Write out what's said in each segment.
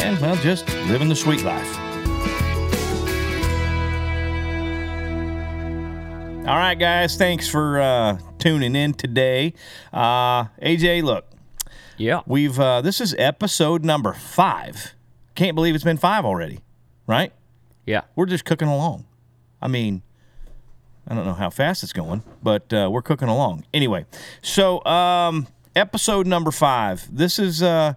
and, well, just living the sweet life. All right, guys, thanks for uh, tuning in today. Uh, AJ, look, Yeah. we've uh, this is episode number five. Can't believe it's been five already, right? Yeah. we're just cooking along. I mean, I don't know how fast it's going, but uh, we're cooking along. Anyway, so um, episode number five. This is uh,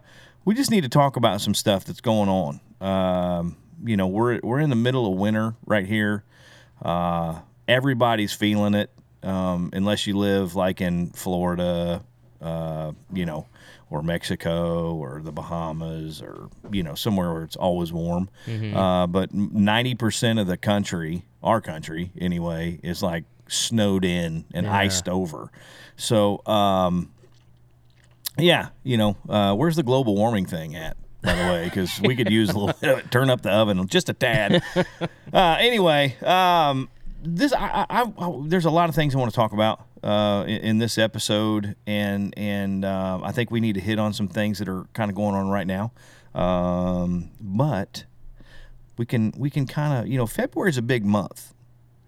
we just need to talk about some stuff that's going on. Um, you know, we're we're in the middle of winter right here. Uh, everybody's feeling it, um, unless you live like in Florida, uh, you know, or Mexico or the Bahamas or you know somewhere where it's always warm. Uh, but ninety percent of the country, our country anyway, is like snowed in and iced over. So um, yeah, you know, uh, where's the global warming thing at? By the way, because we could use a little bit of it. Turn up the oven just a tad. Uh, anyway, um, this I, I, I, there's a lot of things I want to talk about uh, in, in this episode, and and uh, I think we need to hit on some things that are kind of going on right now. Um, but we can we can kind of you know February is a big month.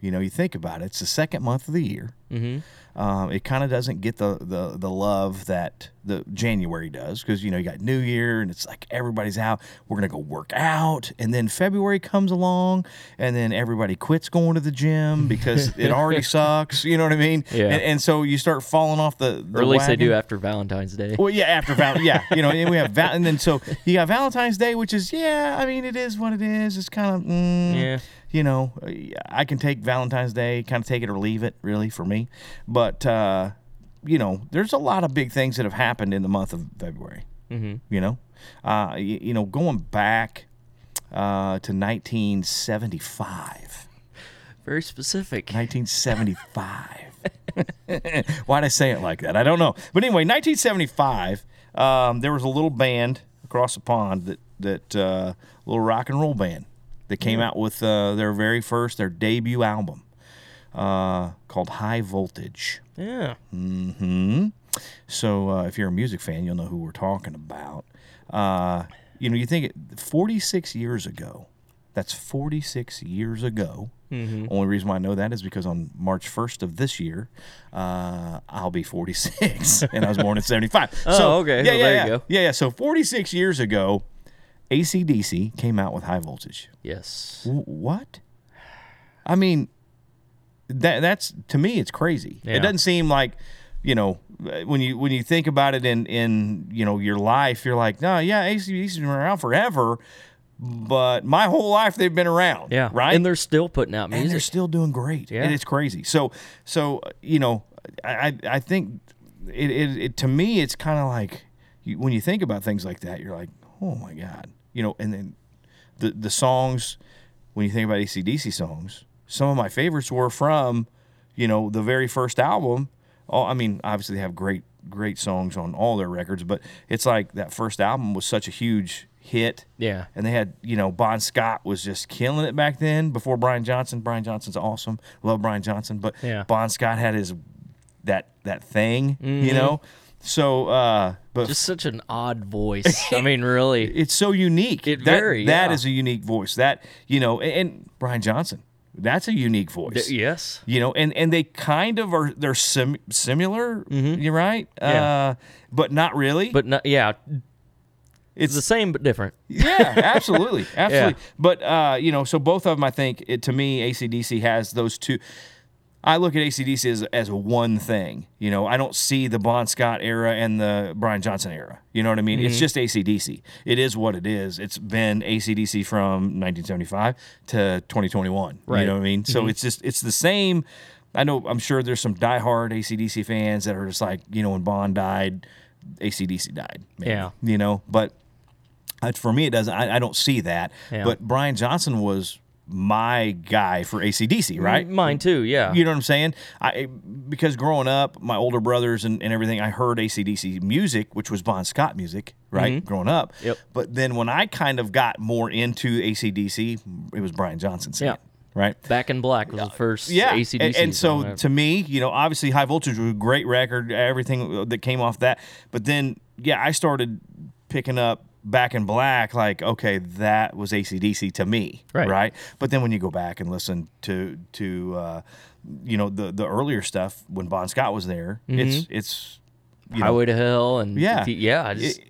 You know, you think about it; it's the second month of the year. Mm-hmm. Um, it kind of doesn't get the, the the love that the January does because you know you got New Year and it's like everybody's out. We're gonna go work out, and then February comes along, and then everybody quits going to the gym because it already sucks. You know what I mean? Yeah. And, and so you start falling off the. the Or at least they do after Valentine's Day. Well, yeah, after Val, yeah, you know, and we have Val, and then so you got Valentine's Day, which is yeah, I mean, it is what it is. It's kind of mm, Yeah. You know, I can take Valentine's Day, kind of take it or leave it, really for me. But uh, you know, there's a lot of big things that have happened in the month of February. Mm-hmm. You know, uh, you, you know, going back uh, to 1975. Very specific. 1975. Why'd I say it like that? I don't know. But anyway, 1975, um, there was a little band across the pond that that uh, little rock and roll band that came out with uh, their very first, their debut album uh, called High Voltage. Yeah. Mm-hmm. So uh, if you're a music fan, you'll know who we're talking about. Uh, you know, you think it, 46 years ago. That's 46 years ago. Only reason why I know that is because on March 1st of this year, uh, I'll be 46, and I was born in 75. Oh, so, okay. Yeah, Well, yeah, there you yeah. go. Yeah, yeah. So 46 years ago, ACDC came out with High Voltage. Yes. W- what? I mean, that that's to me, it's crazy. Yeah. It doesn't seem like, you know, when you when you think about it in in you know your life, you're like, no, yeah, ACDC's been around forever, but my whole life they've been around. Yeah. right. And they're still putting out and they're still doing great. Yeah. And it's crazy. So so you know, I I- I think it it, it to me it's kind of like you, when you think about things like that, you're like, oh my god, you know, and then the the songs when you think about ACDC songs, some of my favorites were from, you know, the very first album. Oh, I mean, obviously they have great great songs on all their records, but it's like that first album was such a huge hit. Yeah. And they had, you know, Bon Scott was just killing it back then before Brian Johnson. Brian Johnson's awesome. Love Brian Johnson, but Yeah. Bon Scott had his that that thing, you mm-hmm. know. So, uh, but Mm-hmm. Just such an odd voice. I mean, really. it's so unique. It that, very, that yeah. is a unique voice. That you know, and, and Brian Johnson, that's a unique voice. Th- yes. You know, and and they kind of are. They're sim- similar. You're right. Mm-hmm. Yeah. Uh, but not really. But no, yeah, it's the same but different. yeah, absolutely, absolutely. But uh, you know, so both of them, I think, it, to me, ACDC has those two. I look at ACDC as, as one thing. You know, I don't see the Bon Scott era and the Brian Johnson era. You know what I mean? Mm-hmm. It's just ACDC. It is what it is. It's been ACDC from 1975 to 2021. You Right. Mm-hmm. know what I mean? So it's just, it's the same. I know, I'm sure there's some diehard ACDC fans that are just like, you know, when Bond died, ACDC died. maybe, Yeah. You know, but Uh, for me, it doesn't. I, I don't see that. Yeah. But Brian Johnson was my guy for ACDC, right? Mine too. Yeah. You know what I'm saying? I because growing up, my older brothers and, and everything, I heard ACDC music, which was Bon Scott music, right? Growing up. Mm-hmm. Yep. But then when I kind of got more into ACDC, it was Brian Johnson singing. Yeah. Right. Back in Black was the first Yeah, ACDC. and, and so to me, you know, obviously High Voltage was a great record, everything that came off that. But then, yeah, I started picking up Back in Black, like, okay, that was ACDC to me, Right. But then when you go back and listen to to uh, you know the the earlier stuff when Bon Scott was there, it's it's you know, Highway to Hell and yeah, yeah. I just,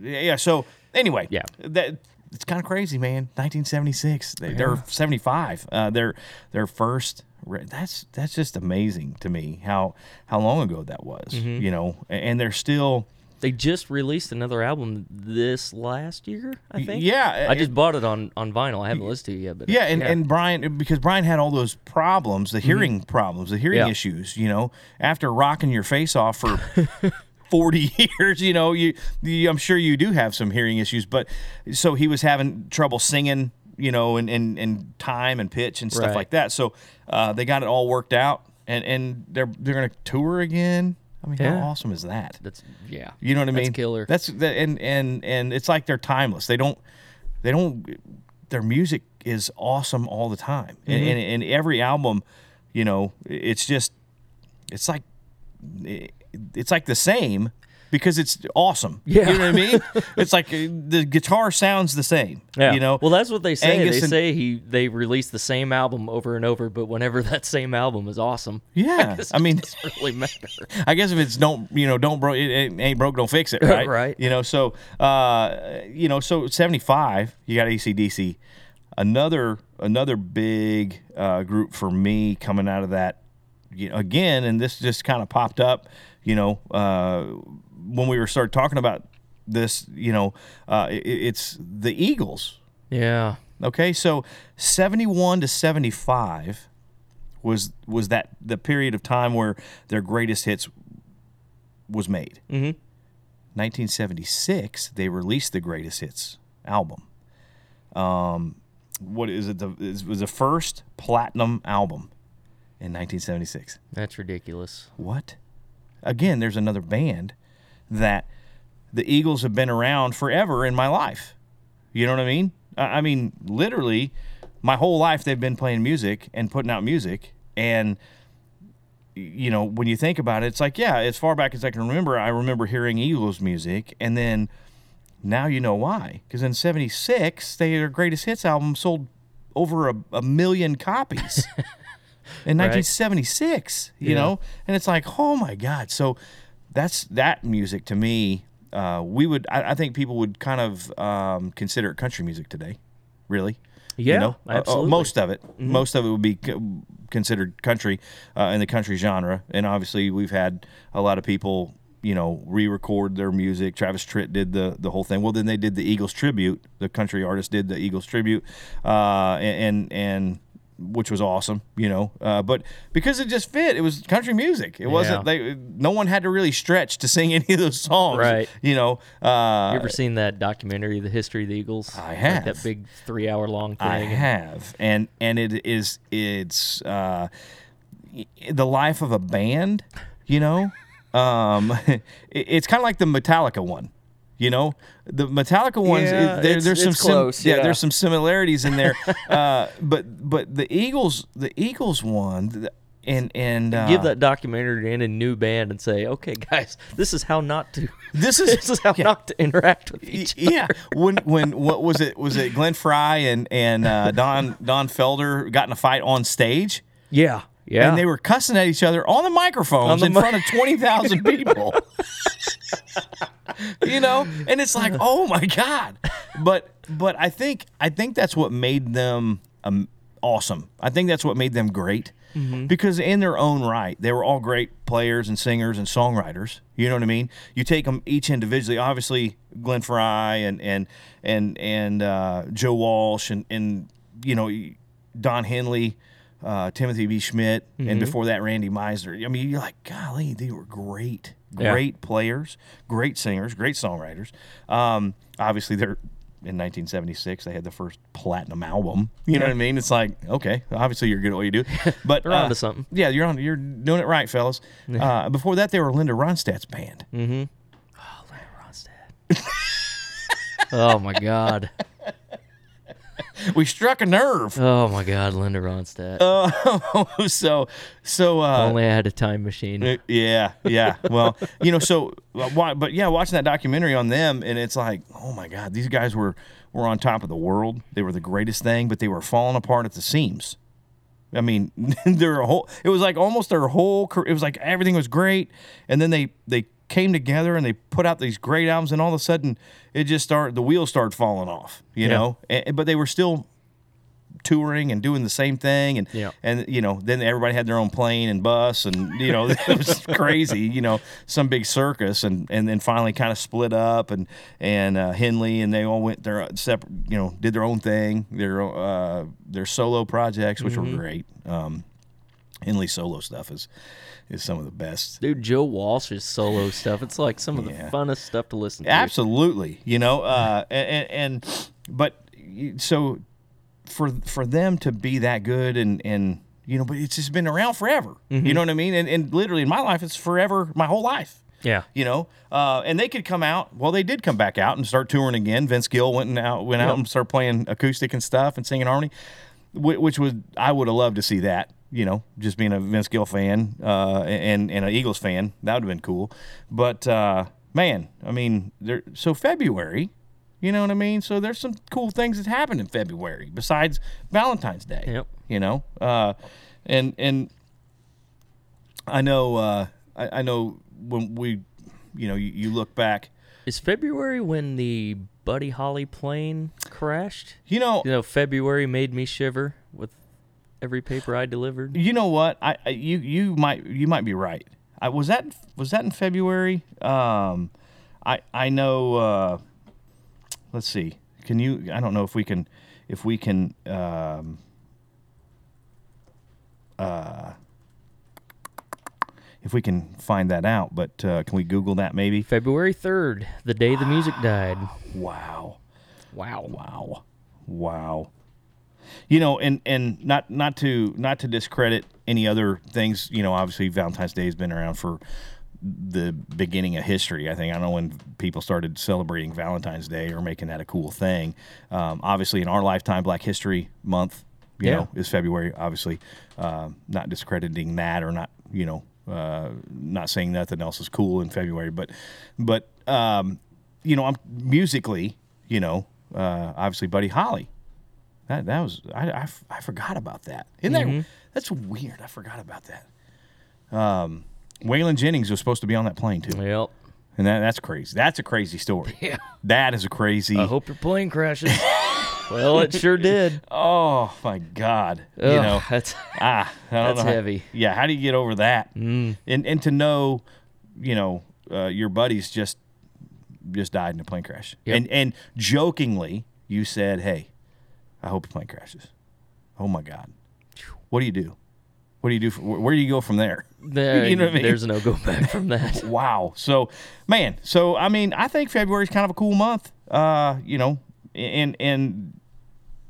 yeah. So anyway, Yeah. that it's kind of crazy, man. 1976, they, they're 75. Uh, their their first. That's that's just amazing to me how how long ago that was. Mm-hmm. You know, and they're still. They just released another album this last year. I think. yeah, I it- just bought it on on vinyl. I haven't listened to it yet, but Yeah, and, and Brian because Brian had all those problems, the hearing problems, the hearing Mm-hmm. Yeah. issues. You know, after rocking your face off for forty years, you know, you, you I'm sure you do have some hearing issues. But so he was having trouble singing, you know, and and, and time and pitch and stuff Right. like that. So uh, they got it all worked out, and and they're they're gonna tour again. I mean, Yeah. how awesome is that? that's yeah. You know what I That's mean? killer. That's that, and and and it's like they're timeless. They don't, they don't. Their music is awesome all the time, Mm-hmm. and and every album, you know, it's just, it's like, it's like the same because it's awesome. Yeah. you know what I mean? it's like uh, the guitar sounds the same. Yeah. you know. Well, that's what they say. Angus they and- say he they release the same album over and over, but whenever that same album is awesome, yeah. it I mean, doesn't really matter. I guess if it's don't you know don't bro it ain't ain't broke don't fix it right Right. you know so uh you know so 75 you got ACDC another another big uh, group for me coming out of that you know, again and this just kind of popped up you know uh when we were started talking about this you know uh it, it's the Eagles Yeah. Okay, so 71 to 75 was was that the period of time where their greatest hits was made. Mhm. 1976, they released the greatest hits album. Um, what is it? The, it was the first platinum album in 1976. That's ridiculous. What? Again, there's another band that the Eagles have been around forever in my life. You know what I mean? I mean, literally, my whole life they've been playing music and putting out music. And, you know, when you think about it, it's like, yeah, as far back as I can remember, I remember hearing Eagles music. And then now you know why. Because in 76, they, their greatest hits album sold over a, a million copies. in 1976, you Yeah. know, and it's like, oh my god! So that's that music to me. Uh, we would, I, I think, people would kind of um, consider it country music today. Really, Yeah, you know, Uh, uh, absolutely. Mm-hmm. most of it, most of it would be co- considered country uh, in the country genre, and obviously we've had a lot of people. You know, re-record their music. Travis Tritt did the the whole thing. Well, then they did the Eagles tribute. The country artist did the Eagles tribute, uh, and, and and which was awesome, you know. Uh, but because it just fit, it was country music. It wasn't Yeah. they. No one had to really stretch to sing any of those songs, Right. You know. Uh, You ever seen that documentary, The History of the Eagles? I Like have. that big three hour long thing. I have, and and it is it's uh, the life of a band, you know. um, it, it's kind of like the Metallica one. You know, the Metallica ones. Yeah, it- there, there's some close, yeah. yeah. there's some similarities in there. uh, but but the Eagles, the Eagles one, the- and and uh, Give that documentary to any new band and say, okay, guys, this is how not to. This is- this is how yeah. not to interact with each other. yeah when when what was it was it Glenn Frey and and uh, Don Don Felder got in a fight on stage Yeah, yeah. and they were cussing at each other on the microphones On the in mi- front of 20,000 people. You know? And it's like oh my god. But but I think I think that's what made them um, awesome. I think that's what made them great. Mm-hmm. because in their own right they were all great players and singers and songwriters. You know what I mean? You take them each individually. Obviously Glenn Frey and and and and uh, Joe Walsh and and you know Don Henley uh, Timothy B. Schmit, Mm-hmm. and before that, Randy Meisner. I mean, you're like, golly, they were great, Yeah. great players, great singers, great songwriters. Um, obviously, they're in 1976 they had the first platinum album. You know what I mean? It's like okay, obviously you're good at what you do, but They're uh, onto something. Yeah, you're on. You're doing it right, fellas. Uh, before that, they were Linda Ronstadt's band. Mm-hmm oh linda ronstadt. oh my God. We struck a nerve. Oh my God, Linda Ronstadt. Oh, so so uh, Only I had a time machine. Uh, Yeah, yeah. Well, you know, so uh, why, but yeah, watching that documentary on them, and it's like, oh my God, these guys were were on top of the world. They were the greatest thing, but they were falling apart at the seams. I mean, their whole it was like almost their whole. car- It was like everything was great, and then they they came together and they put out these great albums, and all of a sudden it just started. The wheels started falling off. You Yeah. know, and, but they were still touring and doing the same thing and Yeah. and you know then everybody had their own plane and bus and you know it was crazy you know some big circus and and then finally kind of split up and and uh, Henley and they all went their separate you know did their own thing their uh their solo projects which Mm-hmm. were great um Henley solo stuff is is some of the best Dude, Joe Walsh's solo stuff. It's like some of the funnest stuff to listen to. Absolutely, you know, uh, and, and but so for for them to be that good and and you know, but it's just been around forever. You know what I mean? And and literally in my life, it's forever, my whole life. Yeah. You know, uh, and they could come out. Well, they did come back out and start touring again. Vince Gill went and out went out and started playing acoustic and stuff and singing harmony, which was I would have loved to see that. You know, just being a Vince Gill fan uh, and and an Eagles fan, that would have been cool. But uh, man, I mean, there. So February, you know what I mean. So there's some cool things that happened in February besides Valentine's Day. Yep. You know, uh, and and I know uh, I, I know when we, you know, you, you look back. Is February when the Buddy Holly plane crashed? You know, You know, February made me shiver with every paper I delivered. you know what? I, I you you might you might be right. I was that was that in February. Um, I I know. Uh, let's see. Can you? I don't know if we can if we can. Um, uh, if we can find that out, but uh, can we Google that maybe? February 3rd, the day the music died. Wow. Wow. Wow. Wow. You know, and and not not to not to discredit any other things. You know, obviously Valentine's Day has been around for the beginning of history. I think I don't know when people started celebrating Valentine's Day or making that a cool thing. Um, obviously, in our lifetime, Black History Month, you Yeah. know, is February. Obviously, um, not discrediting that or not, you know, uh, not saying nothing else is cool in February, but but um, you know, I'm musically, you know, uh, obviously Buddy Holly. That that was I I forgot about that. Isn't that that's weird? I forgot about that. Um, Waylon Jennings was supposed to be on that plane too, Yep. and that, that's crazy. That's a crazy story. Yeah. That is a crazy. I hope your plane crashes. well, it sure did. oh my God! you know, that's ah, I That's how- heavy. yeah, how do you get over that? Mm. And and to know, you know, uh, your buddies just just died in a plane crash, Yep. and and jokingly you said, "Hey, I hope your plane crashes." Oh my God! What do you do? What do you do? For, where, where do you go from there? there, You know I mean? there's no go back from that. Wow. So, man, so I mean, I think February is kind of a cool month. Uh, you know, and and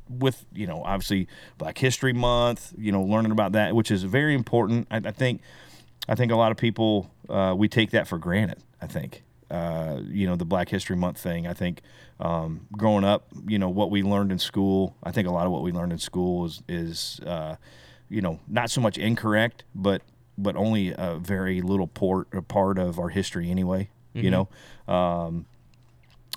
with you know obviously Black History Month, you know, learning about that, which is very important. I, I think, I think a lot of people uh, we take that for granted. I think. Uh, you know the Black History Month thing. I think um, growing up, you know what we learned in school. I think a lot of what we learned in school is is uh, you know not so much incorrect, but but only a very little port a part of our history anyway. You know, um,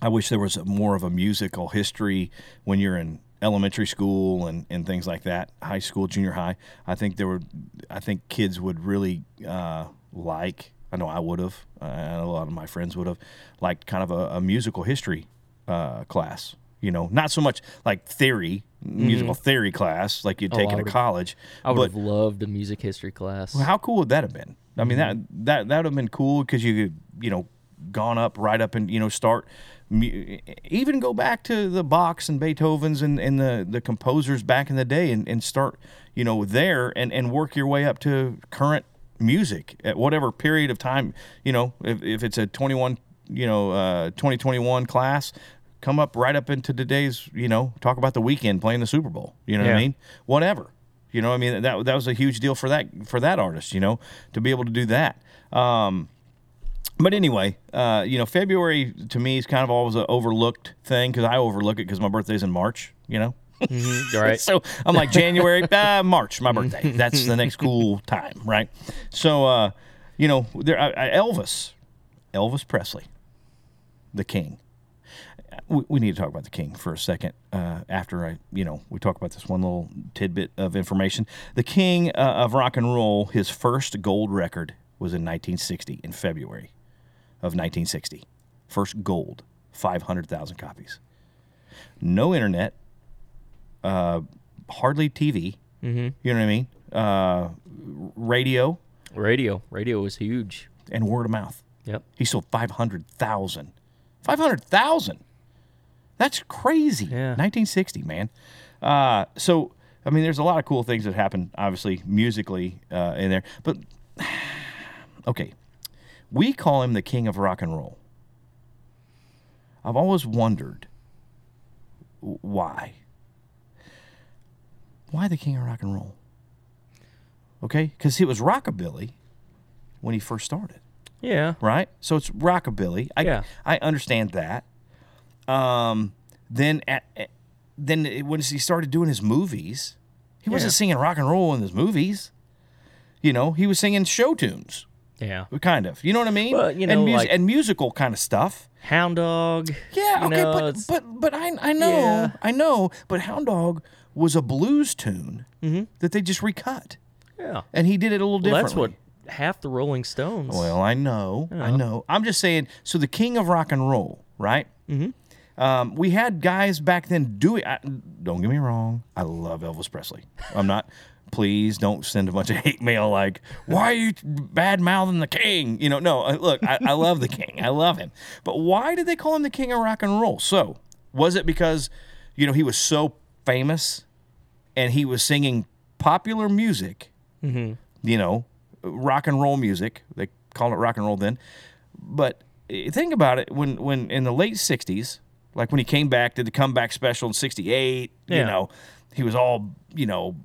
I wish there was more of a musical history when you're in elementary school and, and things like that, high school, junior high. I think there were, I think kids would really uh, like. I know I would have. Uh, and a lot of my friends would have liked kind of a, a musical history uh, class. You know, not so much like theory, musical theory class like you'd Oh, take I in a college. I would have loved a music history class. how cool would that have been? I mean, that that that would have been cool because you could, you know, gone up right up and you know start, even go back to the Bachs and Beethovens and, and the the composers back in the day and, and start, you know, there and and work your way up to current music at whatever period of time. You know, if if it's a twenty one, you know, uh, twenty twenty one class. come up right up into today's, you know, talk about the Weeknd playing the Super Bowl. You know what I mean? Whatever. You know, what I mean that that was a huge deal for that for that artist. You know, to be able to do that. Um, but anyway, uh, you know, February to me is kind of always an overlooked thing because I overlook it because my birthday's in March. You know. Mhm, right. So I'm like January, uh, March, my birthday. That's the next cool time, right? So, uh, you know, there uh, uh, Elvis, Elvis Presley, the King. We, we need to talk about the King for a second. Uh, after I, you know, we talk about this one little tidbit of information. The King uh, of rock and roll, his first gold record was in 1960 in February of 1960. First gold, 500,000 copies. No internet, uh, hardly TV. Mm-hmm. You know what I mean? Uh, radio Radio. Radio was huge. and word of mouth. Yep. He sold 500,000. 500,000. That's crazy. Yeah. 1960, man. Uh, so, I mean, there's a lot of cool things that happen, obviously, musically uh, in there. But, okay, we call him the king of rock and roll. I've always wondered why. Why the king of rock and roll? Okay, because he was rockabilly when he first started Yeah. right? So it's rockabilly. I Yeah. I understand that. Um, then at, then it- when he started doing his movies, he wasn't singing rock and roll in his movies. You know, he was singing show tunes, Yeah. kind of. You know what I mean? Well, you know, and, mus- like- and musical kind of stuff. Hound Dog. Yeah, okay, know, but but but I I know Yeah. I know, but Hound Dog was a blues tune Mm-hmm. that they just recut, yeah. and he did it a little Well, differently. that's what half the Rolling Stones. Well, I know, I know. I'm just saying. So the king of rock and roll, right? Mm-hmm. Um, we had guys back then do it. I, don't get me wrong. I love Elvis Presley. I'm not. Please don't send a bunch of hate mail like, "Why are you bad mouthing the king?" You know, no. uh, Look, I, I love the king. I love him. But why did they call him the king of rock and roll? So was it because, you know, he was so famous, and he was singing popular music? you know, rock and roll music. They called it rock and roll then. But eh, think about it when when in the late '60s, like when he came back, did the comeback special in '68. You know, he was all you know.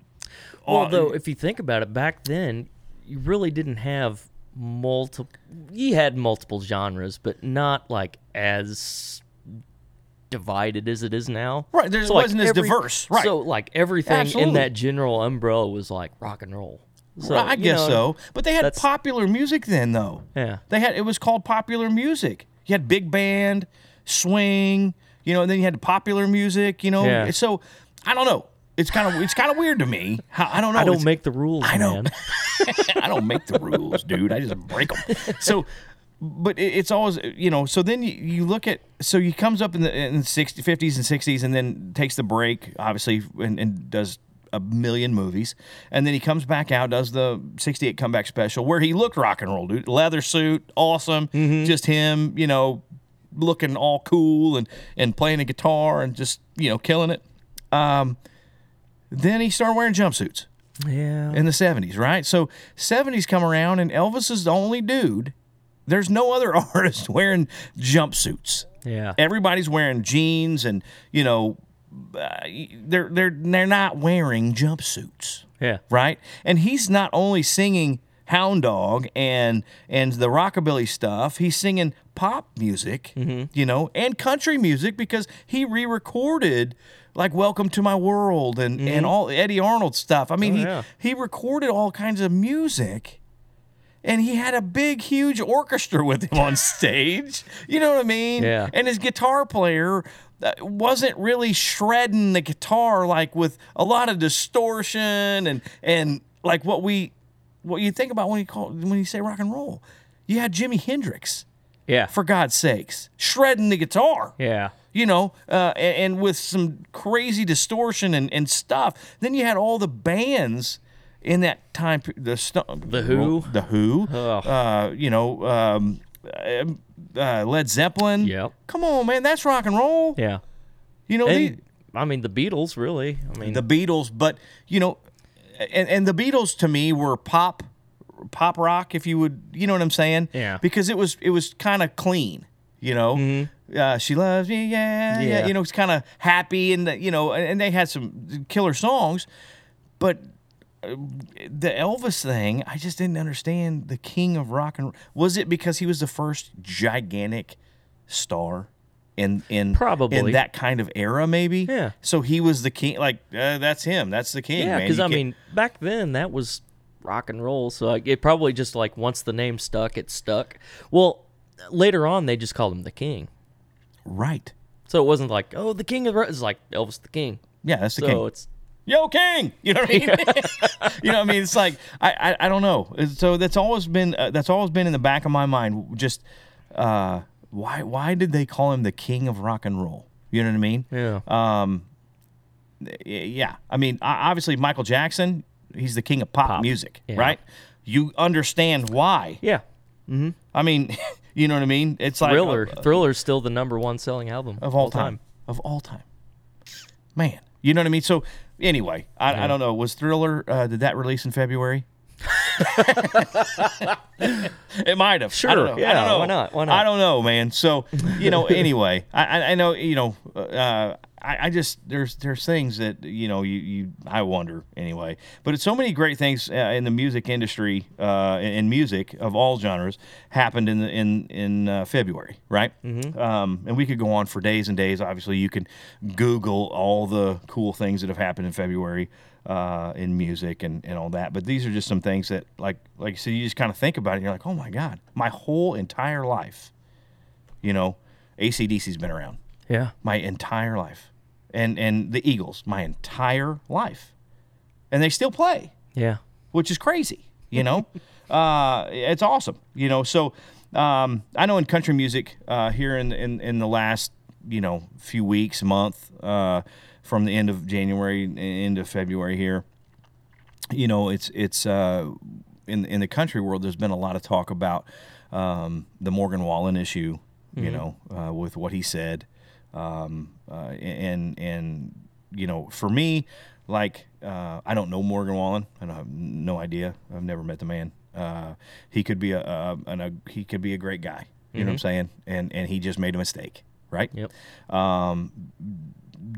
All- though, if you think about it, back then you really didn't have multiple. You had multiple genres, but not like as divided as it is now. Right, there- like, wasn't as diverse, right. So like everything Absolutely. in that general umbrella was like rock and roll. So, I guess know, so. But they had popular music then, though. Yeah. They had it was called popular music. You had big band, swing, you know, and then you had popular music, you know. Yeah. So I don't know. It's kind of it's kind of weird to me. How, I don't know. I don't It's- make the rules, I know. man. I don't make the rules, dude. I just break them. So, but it, it's always you know. So then you, you look at so he comes up in the in the 60s, 50s and 60s, and then takes the break, obviously, and, and does a million movies, and then he comes back out, does the 68 comeback special where he looked rock and roll, dude. Leather suit, awesome, just him, you know, looking all cool and and playing a guitar and just you know killing it. Um, then he started wearing jumpsuits Yeah. in the 70s, right? So 70s come around and Elvis is the only dude. There's no other artist wearing jumpsuits. Yeah. Everybody's wearing jeans and, you know, uh, they're they're they're not wearing jumpsuits, Yeah. right? And he's not only singing Hound Dog and and the rockabilly stuff, he's singing pop music, you know, and country music because he re-recorded like Welcome to My World and and all Eddy Arnold stuff. I mean, he yeah. he recorded all kinds of music and he had a big, huge orchestra with him on stage. You know what I mean? Yeah. And his guitar player wasn't really shredding the guitar like with a lot of distortion and and like what we what you think about when you call when you say rock and roll. You had Jimi Hendrix, Yeah. for God's sakes, shredding the guitar yeah. you know, uh, and, and with some crazy distortion and, and stuff. Then you had all the bands in that time. The The Who. the Who, uh, you know, um, uh, Led Zeppelin. Yep. Come on, man, that's rock and roll. Yeah. You know, the, I mean the Beatles, really. I mean the Beatles, but you know, and, and the Beatles to me were pop, pop rock, if you would, you know what I'm saying? Yeah. Because it was it was kind of clean. You know, uh, she loves me, yeah, yeah. Yeah. You know, it's kind of happy, and you know, and and they had some killer songs, but the Elvis thing, I just didn't understand the king of rock and was it because he was the first gigantic star in in Probably. in that kind of era maybe Yeah. so he was the king like uh, that's him that's the king Yeah, because I mean, back then that was rock and roll. So like, it probably just like once the name stuck, it stuck. Well, later on they just called him the King. right So it wasn't like, oh, the King of the. It's like Elvis the King. yeah that's the So king it's yo king! You know what i mean? You know what i mean? It's like i i, I don't know. So that's always been uh, that's always been in the back of my mind just uh why why did they call him the king of rock and roll? You know what i mean? Yeah, Um, yeah. I mean obviously michael jackson he's the king of pop, Pop, music yeah. right? You understand why. Yeah. i mean you know what i mean? It's like Thriller, uh, Thriller's still the number one selling album of all time. of all time. Man. You know what i mean? So anyway i, I don't know was thriller uh, did that release in february it might have. I Sure, don't know. I yeah, don't know. why not? Why not? I don't know, man. So, you know, anyway, I, I, I know, you know, uh, I, I just there's there's things that you know you, you I wonder anyway. But it's so many great things uh, in the music industry, uh, in, music of all genres, happened in the, in in uh, February, right? Mm-hmm. Um, and we could go on for days and days. Obviously, you can Google all the cool things that have happened in February uh, in music and, and all that. But these are just some things that, like like you said, you just kind of think about it. and You're like, oh my god, my whole entire life, you know, ACDC's been around Yeah, my entire life, and and the Eagles my entire life, and they still play, yeah. which is crazy. You know, uh, it's awesome. You know, so um, I know in country music uh, here in, in in the last you know few weeks, month, uh, from the end of January into February here, you know, it's it's uh, in in the country world. There's been a lot of talk about um, the Morgan Wallen issue. You know, uh, with what he said, um, uh, and and you know, for me, like uh, I don't know Morgan Wallen. I don't have no idea. I've never met the man. Uh, he could be a, a, an, a he could be a great guy. You know what I'm saying? And and he just made a mistake, right? Yep.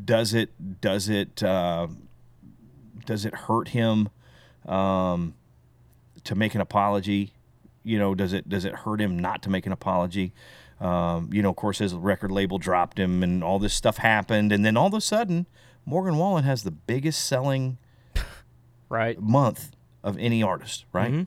does it does it uh, does it hurt him um, to make an apology? You know, does it does it hurt him not to make an apology? Um, you know, of course, his record label dropped him, and all this stuff happened, and then all of a sudden, Morgan Wallen has the biggest selling Right. month of any artist, right?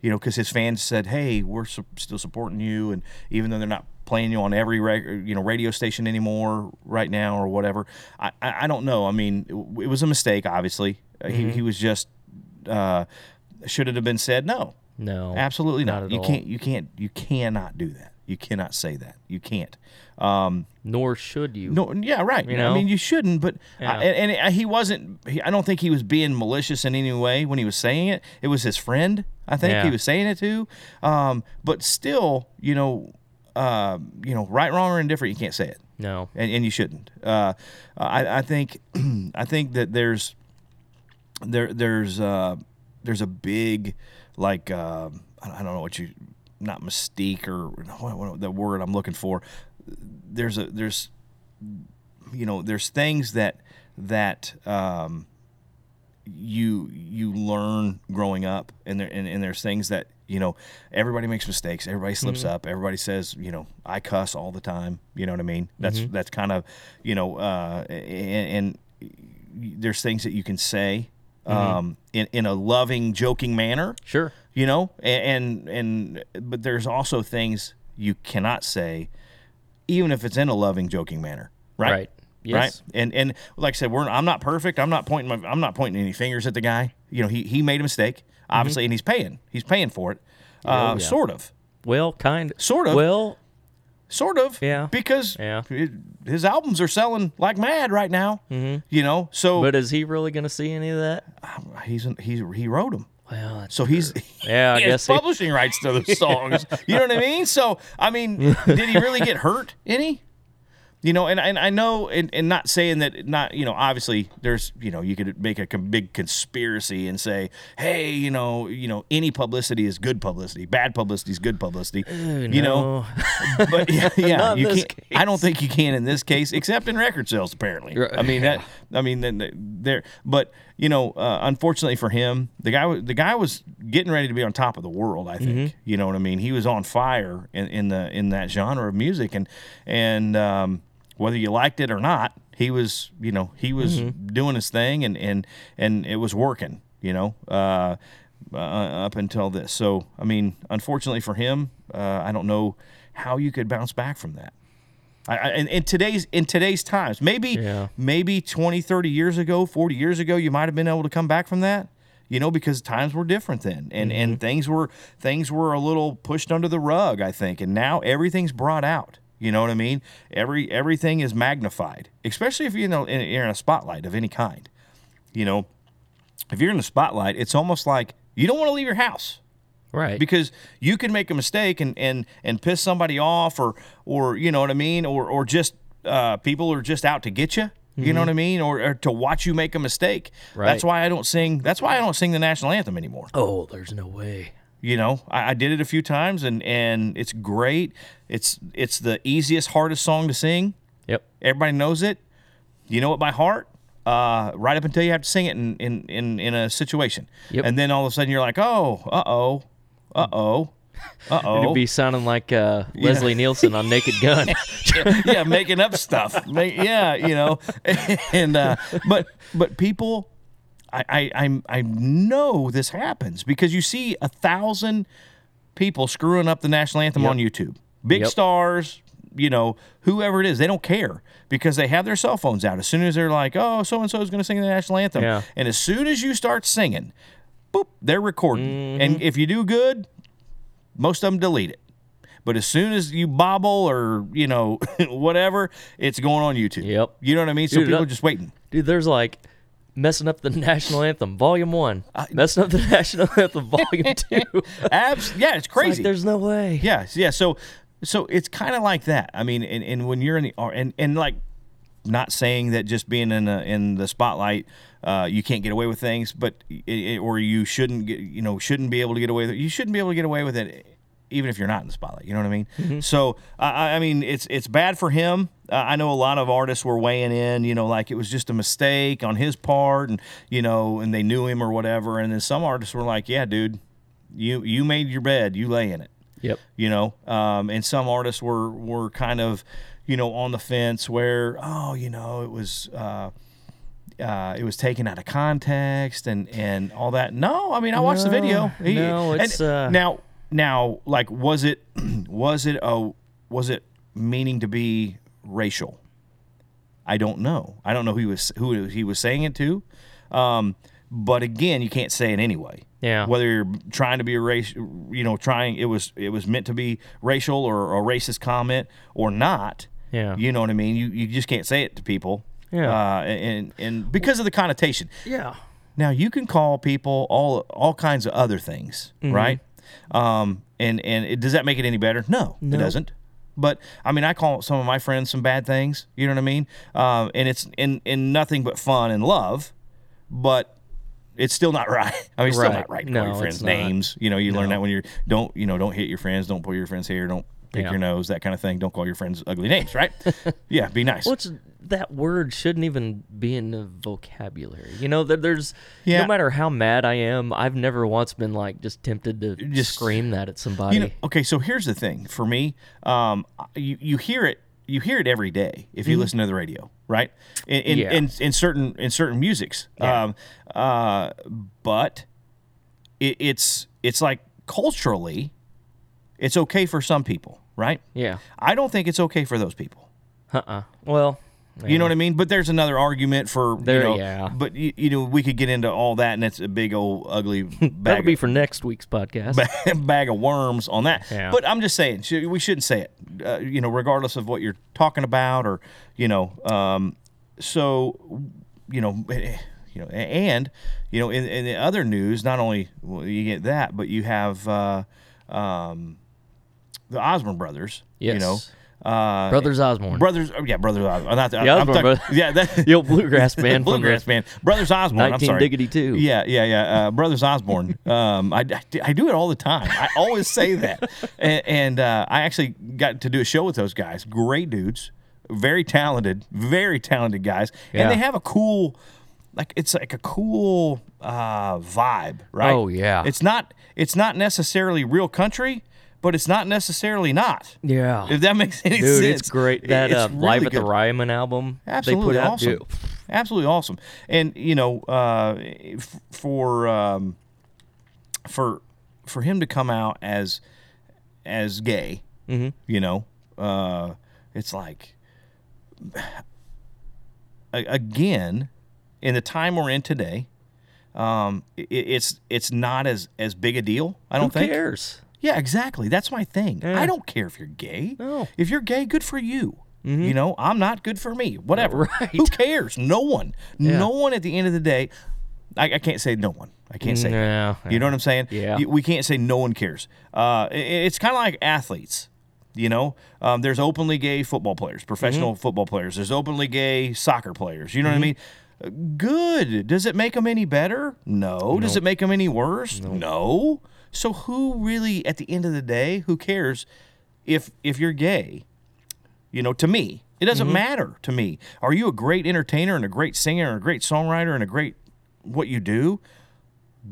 You know, because his fans said, "Hey, we're su- still supporting you," and even though they're not playing you on every reg- you know radio station anymore right now or whatever, I I, I don't know. I mean, it, it was a mistake. Obviously, Uh, he he was just uh, should it have been said? No, No. absolutely not. not you all. can't. You can't. You cannot do that. You cannot say that. You can't. Um, Nor should you. no, yeah, right. You know? I mean, you shouldn't, but Yeah. I, and, and he wasn't. He, I don't think he was being malicious in any way when he was saying it. It was his friend. I think he was saying it to. Um, but still, you know, uh, you know, right, wrong, or indifferent, you can't say it, No. and, and you shouldn't. Uh, I, I think, I think that there's, there, there's, uh, there's a big, like, uh, I don't know what you, not mystique or what, what the word I'm looking for. There's a there's you know there's things that that um, you you learn growing up and there and, and there's things that you know everybody makes mistakes. Everybody slips up. Everybody says you know i cuss all the time. You know what i mean? That's that's kind of you know uh, and, and there's things that you can say um, in, in a loving joking manner. Sure. You know and, and and but there's also things you cannot say even if it's in a loving joking manner right Right. Yes. right and and like i said we're i'm not perfect i'm not pointing my, i'm not pointing any fingers at the guy you know he he made a mistake obviously and he's paying he's paying for it uh, Mm-hmm. yeah. sort of Well, kind Sort of. Well, sort of Yeah. because Yeah. it- his albums are selling like mad right now you know so but is he really going to see any of that? he's he's he wrote them Well, that's so he's Yeah, I he has guess he- publishing rights to those songs. you know what I mean? So I mean, did he really get hurt any? You know, and, and I know, and, and not saying that, not, you know, obviously there's, you know, you could make a big conspiracy and say, hey, you know, you know, any publicity is good publicity, bad publicity is good publicity. you know, but yeah, yeah you can't. I don't think you can in this case, except in record sales. Apparently, Right. I mean that. I mean then there, but you know, uh, unfortunately for him, the guy was the guy was getting ready to be on top of the world. I think Mm-hmm. you know what I mean. He was on fire in, in the in that genre of music, and and um, whether you liked it or not, he was you know he was Mm-hmm. doing his thing, and and and it was working. You know. Uh, uh, up until this, so I mean, unfortunately for him, uh, I don't know how you could bounce back from that. I, I, in, in today's in today's times, maybe Yeah. maybe 20, 30 years ago, 40 years ago, you might have been able to come back from that. You know, because times were different then, and and mm-hmm. things were things were a little pushed under the rug, I think, and now everything's brought out. You know what I mean? Every everything is magnified, especially if you know in, you're in a spotlight of any kind. You know, if you're in the spotlight, it's almost like you don't want to leave your house Right. because you can make a mistake and and and piss somebody off or or you know what I mean or or just uh, people are just out to get you. You know what I mean, or, or to watch you make a mistake. Right. That's why I don't sing. That's why I don't sing the national anthem anymore. oh, there's no way. You know, I, I did it a few times, and and it's great. It's it's the easiest, hardest song to sing. Yep. Everybody knows it. You know it by heart. Uh, right up until you have to sing it in in in, in a situation, Yep. and then all of a sudden you're like, oh, uh oh, uh oh, uh oh. It'd be sounding like uh, Leslie Nielsen on Naked Gun. yeah, making up stuff. Make, yeah, you know, and uh, but but people, I, I I I know this happens because you see a thousand people screwing up the national anthem Yep. on YouTube. Big Yep. stars, you know, whoever it is, they don't care because they have their cell phones out. As soon as they're like, oh, so and so is going to sing the national anthem, Yeah. and as soon as you start singing, boop, they're recording. Mm-hmm. And if you do good, most of them delete it. But as soon as you bobble or you know whatever, it's going on YouTube. Yep. You know what I mean? So Dude, people that- are just waiting. Dude, there's like messing up the national anthem, volume one. messing up the national anthem, volume two. Abs, yeah, it's It's like, crazy. there's no way. yeah, yeah. So, so it's kind of like that. I mean, and, and when you're in the and and like, not saying that just being in the in the spotlight, uh, you can't get away with things, but it, or you shouldn't get, you know, shouldn't be able to get away with it. You shouldn't be able to get away with it. Even if you're not in the spotlight, you know what I mean. Mm-hmm. So I, I- I mean, it's it's bad for him. Uh, I know a lot of artists were weighing in, you know, like it was just a mistake on his part, and you know, and they knew him or whatever. And then some artists were like, "Yeah, dude, you you made your bed, you lay in it." Yep. you know um, and some artists were were kind of you know on the fence where oh you know it was uh, uh, it was taken out of context and and all that no i mean i watched the video no, and it's, uh, now now like was it was it a was it meaning to be racial i don't know i don't know who he was who he was saying it to um, but again you can't say it anyway Yeah. whether you're trying to be a race, you know, trying it was it was meant to be racial or a racist comment or not. Yeah. You know what I mean? You you just can't say it to people. Yeah. Uh, and and because of the connotation. Yeah. Now you can call people all all kinds of other things, Mm-hmm. right? Um, and and it, does that make it any better? No, it doesn't. But I mean, I call some of my friends some bad things. You know what I mean? Um, and it's in in nothing but fun and love, but it's still not right. I mean, it's still Right. not right to No, call your friends names. You know, you learn that when you're don't you know don't hit your friends, don't pull your friends' hair, don't pick Yeah. your nose, that kind of thing. Don't call your friends ugly names, right? yeah, be nice. What's that word shouldn't even be in the vocabulary. You know, there, there's Yeah. no matter how mad I am, I've never once been like just tempted to Just- scream that at somebody. You know, okay, so here's the thing for me. Um, you you hear it you hear it every day if you listen to the radio, right? In in, Mm-hmm. Yeah. in, in certain in certain musics. Yeah. Um, uh, but it, it's it's like culturally, it's okay for some people, right? yeah. I don't think it's okay for those people. Uh-uh. Well, You know what I mean? But there's another argument for There- you know. yeah. But you, you know, we could get into all that, and it's a big old ugly bag. that'll bag. be for next week's podcast. bag of worms on that. Yeah. But I'm just saying, we shouldn't say it. Uh, you know, regardless of what you're talking about, or you know, um, so you know, eh, you know, and you know, in, in the other news, not only well, you get that, but you have uh, um, the Osborne brothers. You know, Yes. Uh, Brothers Osborne. Brothers, oh, yeah, Brothers Osborne. Not the, The I'm Osborne talking- brothers. yeah, that, The old bluegrass band bluegrass band. Brothers Osborne. I'm sorry. Diggity Two. Yeah, yeah, yeah. Uh, Brothers Osborne. um, I, I, I do it all the time. I always say that, and, and uh, I actually got to do a show with those guys. Great dudes, very talented, very talented guys, Yeah. and they have a cool, like it's like a cool uh, vibe, right? Oh, yeah. It's not. It's not necessarily real country. But it's not necessarily not. Yeah. If that makes any Dude, sense. Dude, it's great. That It's uh, really Live at the good. Ryman album Absolutely they put out. awesome. Absolutely awesome. And you know, uh, f- for um, for for him to come out as as gay, Mm-hmm. you know, uh, it's like again in the time we're in today. Um, it, it's it's not as as big a deal. I don't Who think. cares? Yeah, exactly. That's my thing. Yeah. I don't care if you're gay. No. If you're gay, good for you. You know, I'm not good for me. Whatever. Right. Who cares? No one. Yeah. No one at the end of the day. I, I can't say no one. I can't say. No, You know what I'm saying? Yeah. We can't say no one cares. Uh, i- it's kind of like athletes. You know, um, there's openly gay football players, professional Mm-hmm. football players. There's openly gay soccer players. You know what I mean? Uh, Good. Does it make them any better? No. Does it make them any worse? No. So who really, at the end of the day, who cares if if you're gay? You know, to me, it doesn't matter to me. Are you a great entertainer and a great singer and a great songwriter and a great what you do?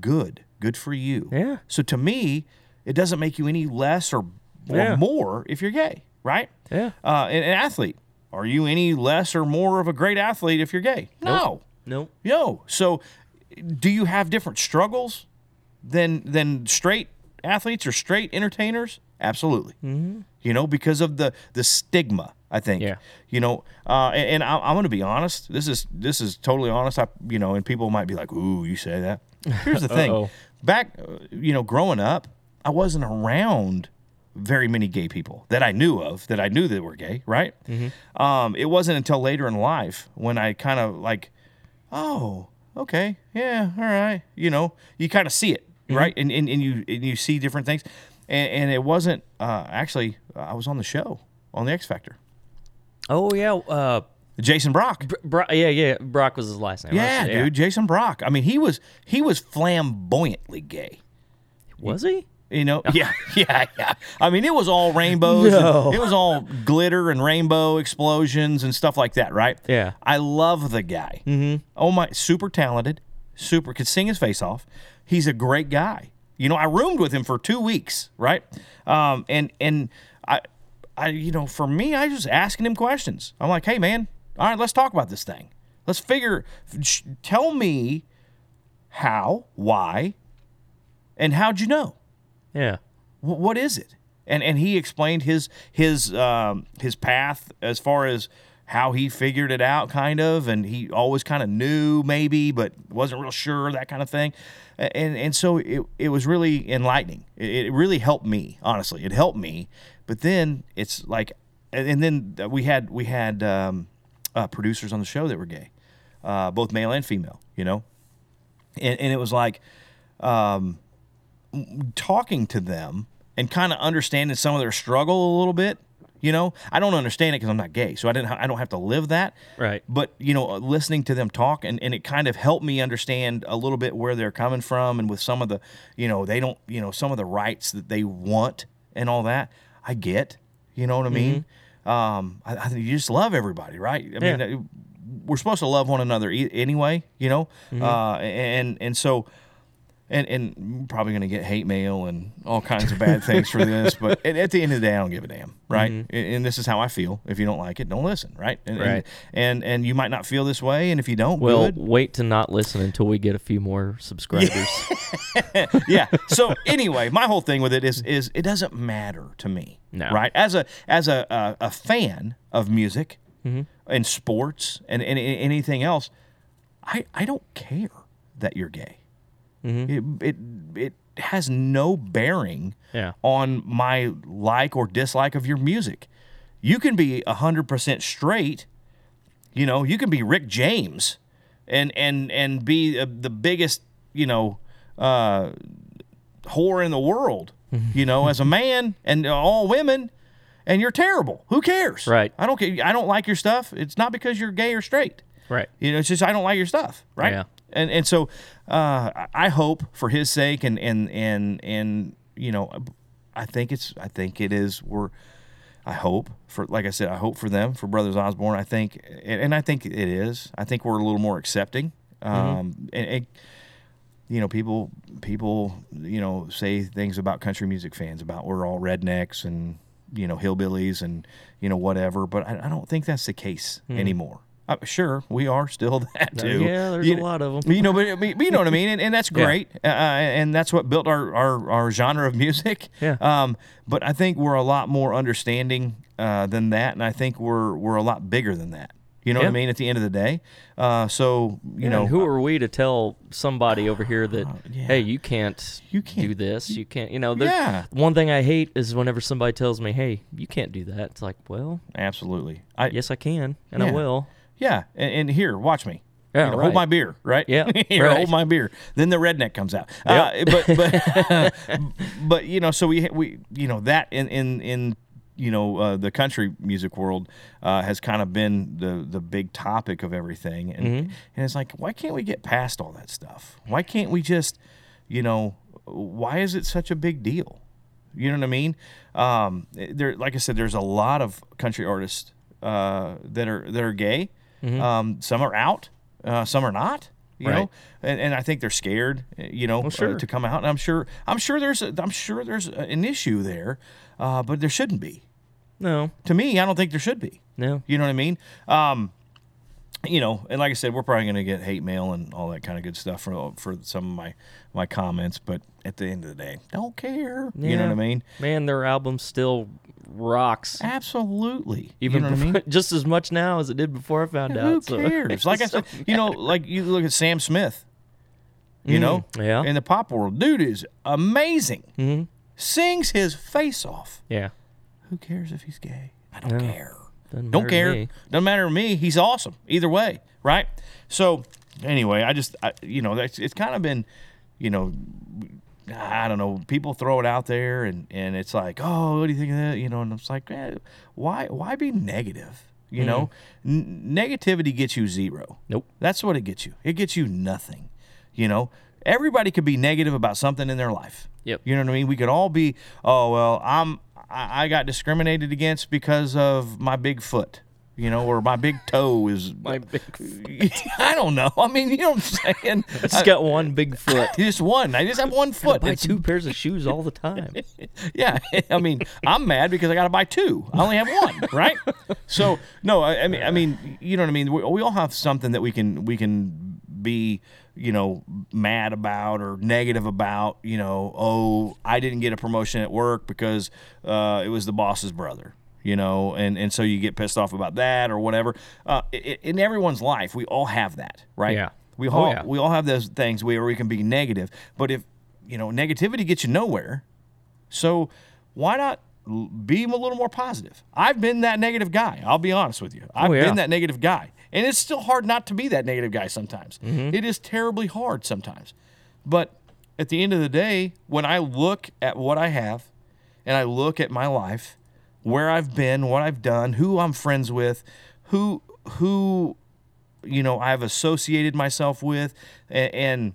Good. Good for you. Yeah. So to me, it doesn't make you any less or, or Yeah. more if you're gay, right? Yeah. Uh, an, an athlete. Are you any less or more of a great athlete if you're gay? No. Nope. No. So, do you have different struggles than than straight athletes or straight entertainers? Absolutely. Mm-hmm. You know, because of the the stigma. I think. Yeah. You know, uh, and, and I, I'm going to be honest. This is this is totally honest. I, you know, and people might be like, "Ooh, you say that." Here's the thing. Back, you know, growing up, I wasn't around very many gay people that I knew of that I knew that were gay. Right. Mm-hmm. Um, it wasn't until later in life when I kind of like oh, okay, yeah, all right. You know, you kind of see it, right? And, and, and you and you see different things. And, and it wasn't uh, actually. I was on the show on the X Factor. Oh yeah. Uh, Jason Brock. Bro- yeah, yeah. Brock was his last name. yeah, right? dude, Jason Brock. I mean, he was he was flamboyantly gay. Was he? You know, yeah, yeah, yeah. I mean, it was all rainbows. No. it was all glitter and rainbow explosions and stuff like that, right? Yeah. I love the guy. Mm-hmm. Oh my, super talented, super could sing his face off. He's a great guy. You know, I roomed with him for two weeks, right? Um, and and I, I, you know, for me, I was asking him questions. I'm like, hey, man, all right, let's talk about this thing. Let's figure. sh- Tell me how, why, and how'd you know? Yeah. Wh- what is it? And and he explained his his um, his path as far as how he figured it out, kind of, and he always kind of knew maybe, but wasn't real sure that kind of thing. And and so it it was really enlightening. It, it really helped me, honestly. It helped me. But then it's like, and, then we had we had um, uh, producers on the show that were gay, uh, both male and female. You know, and and it was like talking to them and kind of understanding some of their struggle a little bit. You know, I don't understand it because I'm not gay, so I didn't. I don't have to live that. Right. But you know, listening to them talk and, and it kind of helped me understand a little bit where they're coming from and with some of the, you know, they don't, you know, some of the rights that they want and all that. I get. You know what I mean? Um, I, I think you just love everybody, right? I mean, Yeah. uh, we're supposed to love one another e- anyway. You know, uh, and and so and and probably going to get hate mail and all kinds of bad things for this. But at, the end of the day, I don't give a damn, right? Mm-hmm. And, and this is how I feel. If you don't like it, don't listen, right? And, and- Right. And, and you might not feel this way, and if you don't, Well, good. wait to not listen until we get a few more subscribers. yeah. So anyway, my whole thing with it is is it doesn't matter to me, No. right? As a as a a, a fan of music mm-hmm. and sports and, and, and anything else, I I don't care that you're gay. It, it it has no bearing Yeah. on my like or dislike of your music. You can be hundred percent straight. You know, you can be Rick James, and and and be uh, the biggest you know uh, whore in the world. You know, as a man and all women, and you're terrible. Who cares? Right. I don't care. I don't like your stuff. It's not because you're gay or straight. Right. You know, it's just I don't like your stuff, right? Yeah. And and so uh, I hope for his sake and and and and you know, I think it's I think it is we're I hope for like I said I hope for them for Brothers Osborne. I think and, and I think it is. I think we're a little more accepting. Um, and, and you know, people people you know say things about country music fans about we're all rednecks and you know hillbillies and you know whatever, but I, I don't think that's the case anymore. Uh, sure, we are still that too. yeah, there's You a know- lot of 'em. You know, but, but you know what I mean, and, and that's Yeah. great, uh, and that's what built our, our, our genre of music. Yeah. Um, but I think we're a lot more understanding uh, than that, and I think we're we're a lot bigger than that. You know what I mean? At the end of the day, uh, so you know, and who are we to tell somebody over here that yeah. hey you can't You can't- do this you can't you know Yeah. one thing i hate is whenever somebody tells me hey you can't do that it's like well absolutely. I, yes i can and i will Yeah, and, and here, watch me. Yeah, You know, right. Hold my beer, right? Yeah, right. hold my beer. Then the redneck comes out. Uh, but but but you know, so we we you know that in in in you know uh, the country music world uh, has kind of been the the big topic of everything, and Mm-hmm. and it's like, why can't we get past all that stuff? Why can't we just, you know, why is it such a big deal? You know what I mean? Um, there, like I said, there's a lot of country artists uh, that are that are gay. Um, some are out, uh, some are not. You Mm-hmm. Right. know, and, and I think they're scared. uh, You know, uh, sure. to come out. And I'm sure. I'm sure there's. A, I'm sure there's a- an issue there, uh, but there shouldn't be. no To me, I don't think there should be. no You know what I mean? Um, you know, and like I said, we're probably going to get hate mail and all that kind of good stuff for for some of my my comments. But at the end of the day, don't care. You know what I mean? man their album still rocks Absolutely. even you know what I mean? just as much now as it did before i found Who out so- cares? Like I said, you know, like you look at Sam Smith. You know, Mm, yeah. in the pop world, dude is amazing. Mhm. Sings his face off. yeah Who cares if he's gay? I don't care. Doesn't Don't care. me. Doesn't matter to me. He's awesome either way, right? So anyway, I just, I, you know, that's it's kind of been, you know, I don't know. People throw it out there, and and it's like, oh, what do you think of that? You know, and it's like, eh, why why be negative? You know, N- negativity gets you zero. Nope. That's what it gets you. It gets you nothing. You know, everybody could be negative about something in their life. Yep. You know what I mean? We could all be, oh well, I'm I, I got discriminated against because of my big foot. You know, or my big toe is. my big I don't know. I mean, you know what I'm saying? just got one big foot just one. I just have one foot. buy It's- two pairs of shoes all the time yeah, I mean, I'm mad because I got to buy two. I only have one, right? So no, I, I mean, I mean, you know what I mean. We, we all have something that we can we can be, you know, mad about or negative about. You know, oh, I didn't get a promotion at work because uh, it was the boss's brother. You know, and, and so you get pissed off about that or whatever. Uh, in everyone's life, we all have that, right? Yeah. We Oh, all yeah. we all have those things where we can be negative. But if you know, negativity gets you nowhere. So why not be a little more positive? I've been that negative guy. I'll be honest with you. I've Oh, yeah. been that negative guy. And it's still hard not to be that negative guy sometimes. Mm-hmm. It is terribly hard sometimes. But at the end of the day, when I look at what I have and I look at my life, where I've been, what I've done, who I'm friends with, who who you know I've associated myself with a- and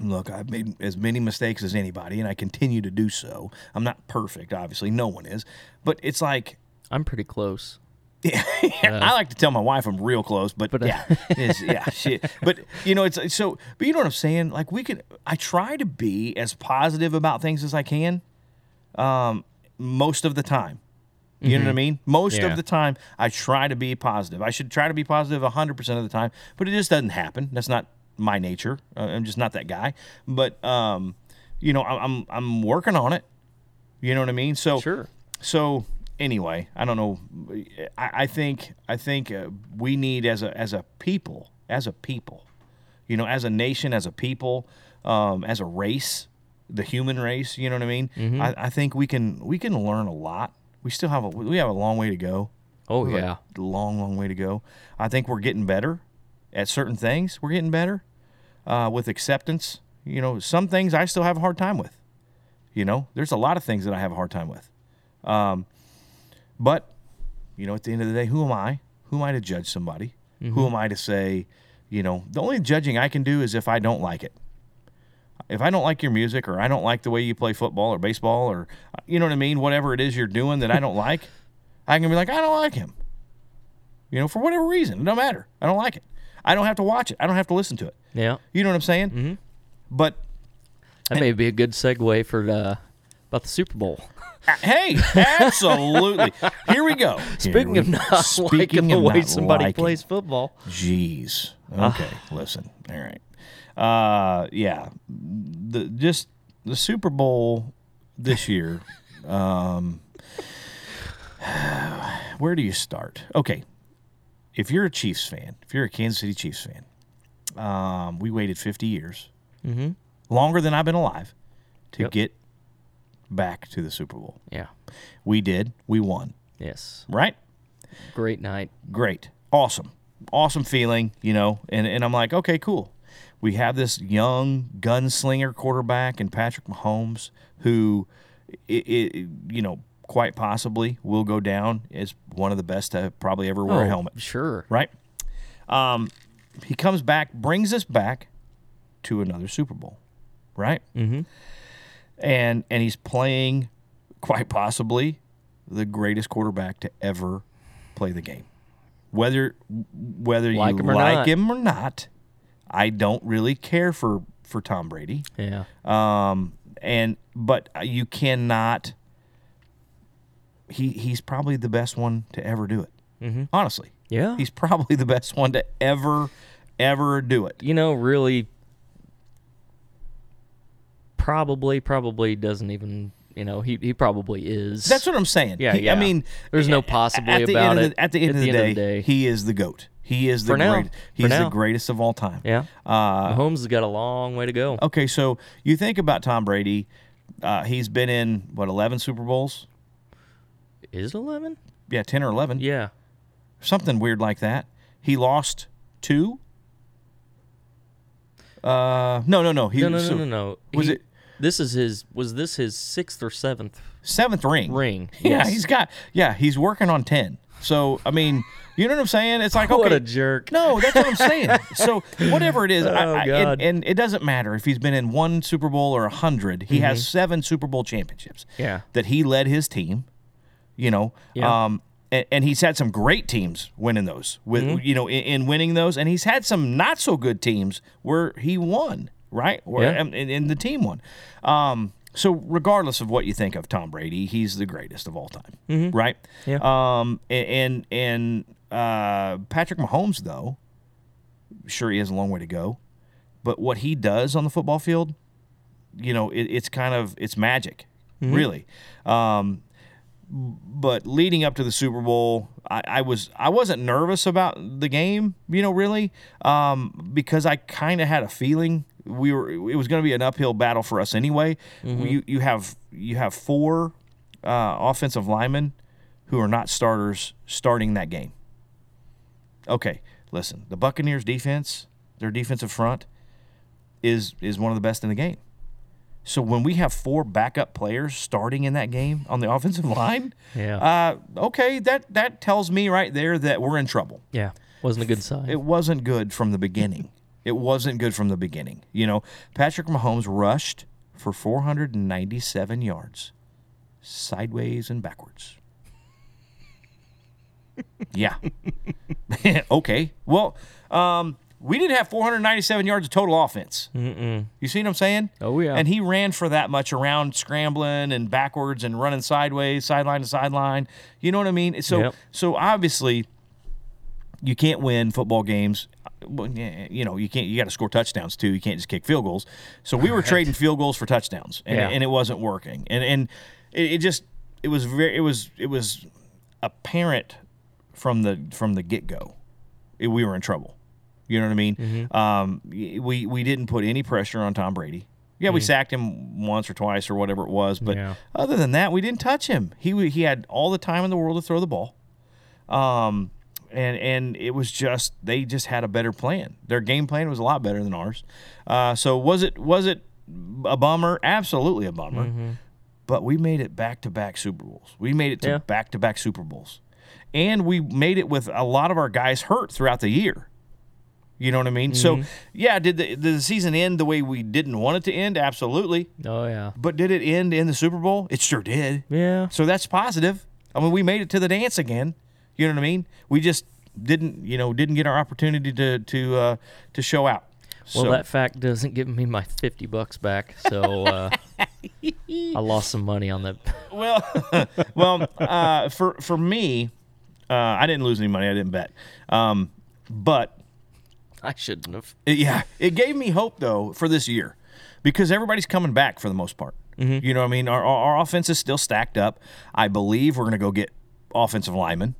Look, I've made as many mistakes as anybody, and I continue to do so. I'm not perfect, obviously. No one is. But it's like, i'm pretty close I like to tell my wife I'm real close, but, But, uh, yeah, yeah, shit. But you know, it's it's so. But you know what I'm saying? Like we can. I try to be as positive about things as I can, um, most of the time. You know what I mean? Most Mm-hmm. Yeah. of the time, I try to be positive. I should try to be positive 100% of the time, but it just doesn't happen. That's not my nature. Uh, I'm just not that guy. But um, you know, I- I'm I'm working on it. You know what I mean? So Sure. so anyway, I don't know. I, I think I think uh, we need as a as a people, as a people, you know, as a nation, as a people, um, as a race, the human race. You know what I mean? Mm-hmm. I, I think we can we can learn a lot. We still have a we have a long way to go. oh yeah long long way to go. I think we're getting better at certain things. We're getting better uh, with acceptance. You know, some things I still have a hard time with. You know, there's a lot of things that I have a hard time with. Um, But, you know, at the end of the day, who am I? Who am I to judge somebody? Who am I to say, you know, the only judging I can do is if I don't like it. If I don't like your music or I don't like the way you play football or baseball or, you know what I mean, whatever it is you're doing that I don't like, I can be like, I don't like him. You know, for whatever reason. It don't matter. I don't like it. I don't have to watch it. I don't have to listen to it. Yeah. You know what I'm saying? Mm-hmm. But That may be a good segue for uh, about the Super Bowl. Uh, hey, absolutely. Here we go. Speaking Here of not speaking liking the way somebody liking. plays football. Jeez. Ah. Okay, listen. All right. Uh, yeah. The just the Super Bowl this year. um, where do you start? Okay. If you're a Chiefs fan, if you're a Kansas City Chiefs fan, um, we waited 50 years, Mm-hmm. longer than I've been alive, to Yep. get back to the Super Bowl. Yeah. We did. We won. Yes. Right? Great night. great, awesome, awesome feeling, you know. And and I'm like, okay, cool. We have this young gunslinger quarterback in Patrick Mahomes, who, i i you know, quite possibly will go down as one of the best to probably ever wear a helmet. Sure. Right? Um, he comes back, brings us back to another Super Bowl, right? Mm-hmm. And and he's playing, quite possibly, the greatest quarterback to ever play the game. Whether whether Like you him like not. him or not, I don't really care for for Tom Brady. Yeah. Um, and but you cannot. He he's probably the best one to ever do it. Mhm. Honestly, Yeah. he's probably the best one to ever ever do it. you know, really, probably, probably doesn't even. You know, he he probably is. That's what I'm saying. Yeah, He- yeah. I mean, There's no possibly at the about end of it. the, at the end, of, the day, he is the goat. He is the For great. He's the greatest of all time. Yeah. Uh, Mahomes has got a long way to go. okay, so you think about Tom Brady. Uh, he's been in what 11 Super Bowls? Is it eleven? Yeah, 10 or 11. Yeah. Something weird like that. He lost two. Uh, no, no, no. He No, no, no, no, no. Was He- it This is his. Was this his sixth or seventh seventh ring? ring? Yeah, Yes. he's got. Yeah, he's working on 10. So I mean, you know what I'm saying? It's like okay, What a jerk. No, that's what I'm saying. so whatever it is, Oh, I, God. and, and it doesn't matter if he's been in one Super Bowl or a hundred. He has seven Super Bowl championships. Mm-hmm. Yeah. that he led his team. You know, Yeah. um, and, and he's had some great teams winning those. With Mm-hmm. you know, in, in winning those, and he's had some not so good teams where he won. Right, where Yeah. and, and the team won. Um, so regardless of what you think of Tom Brady, he's the greatest of all time. Right. Mm-hmm. Yeah. Um, and and uh, Patrick Mahomes, though, sure he has a long way to go, but what he does on the football field, you know, it, it's kind of it's magic, really. Um, but leading up to the Super Bowl, I, I was I wasn't nervous about the game, you know, really, um, because I kind of had a feeling we were it was going to be an uphill battle for us anyway. You you have you have four uh, offensive linemen who are not starters starting that game. Okay, listen, the Buccaneers defense, their defensive front is is one of the best in the game. So when we have four backup players starting in that game on the offensive line, Yeah. uh, okay, that that tells me right there that we're in trouble. Yeah. Wasn't a good sign. It wasn't good from the beginning. It wasn't good from the beginning. You know, Patrick Mahomes rushed for 497 yards, sideways and backwards. yeah. okay. Well, um, we didn't have 497 yards of total offense. Mm-mm. You see what I'm saying? Oh, yeah. And he ran for that much around scrambling and backwards and running sideways, sideline to sideline. You know what I mean? So Yep. so obviously you can't win football games. You know, you can't. You got to score touchdowns too. You can't just kick field goals. So we were trading field goals for touchdowns, and, Yeah. and it wasn't working. And and it, it just it was very it was it was apparent from the from the get go, we were in trouble. You know what I mean? Mm-hmm. Um, we we didn't put any pressure on Tom Brady. Yeah, we sacked him once or twice or whatever it was, but Mm. Yeah. other than that, we didn't touch him. He he had all the time in the world to throw the ball. Um, and and it was just they just had a better plan. Their game plan was a lot better than ours. Uh, so was it was it a bummer? Absolutely a bummer. but we made it back to back Super Bowls. We made it to back to back Super Bowls. And we made it with a lot of our guys hurt throughout the year. You know what I mean? So, yeah, did the, did the season end the way we didn't want it to end? Absolutely. Oh yeah. But did it end in the Super Bowl? It sure did. Yeah. So that's positive. I mean, we made it to the dance again. You know what I mean? We just didn't, you know, didn't get our opportunity to to uh, to show out. Well, so, that fact doesn't give me my fifty bucks back, so uh, I lost some money on that. well, well, uh, for for me, uh, I didn't lose any money. I didn't bet, um, but I shouldn't have. it- yeah, it gave me hope though for this year because everybody's coming back for the most part. You know, what I mean, our, our our offense is still stacked up. I believe we're going to go get offensive linemen.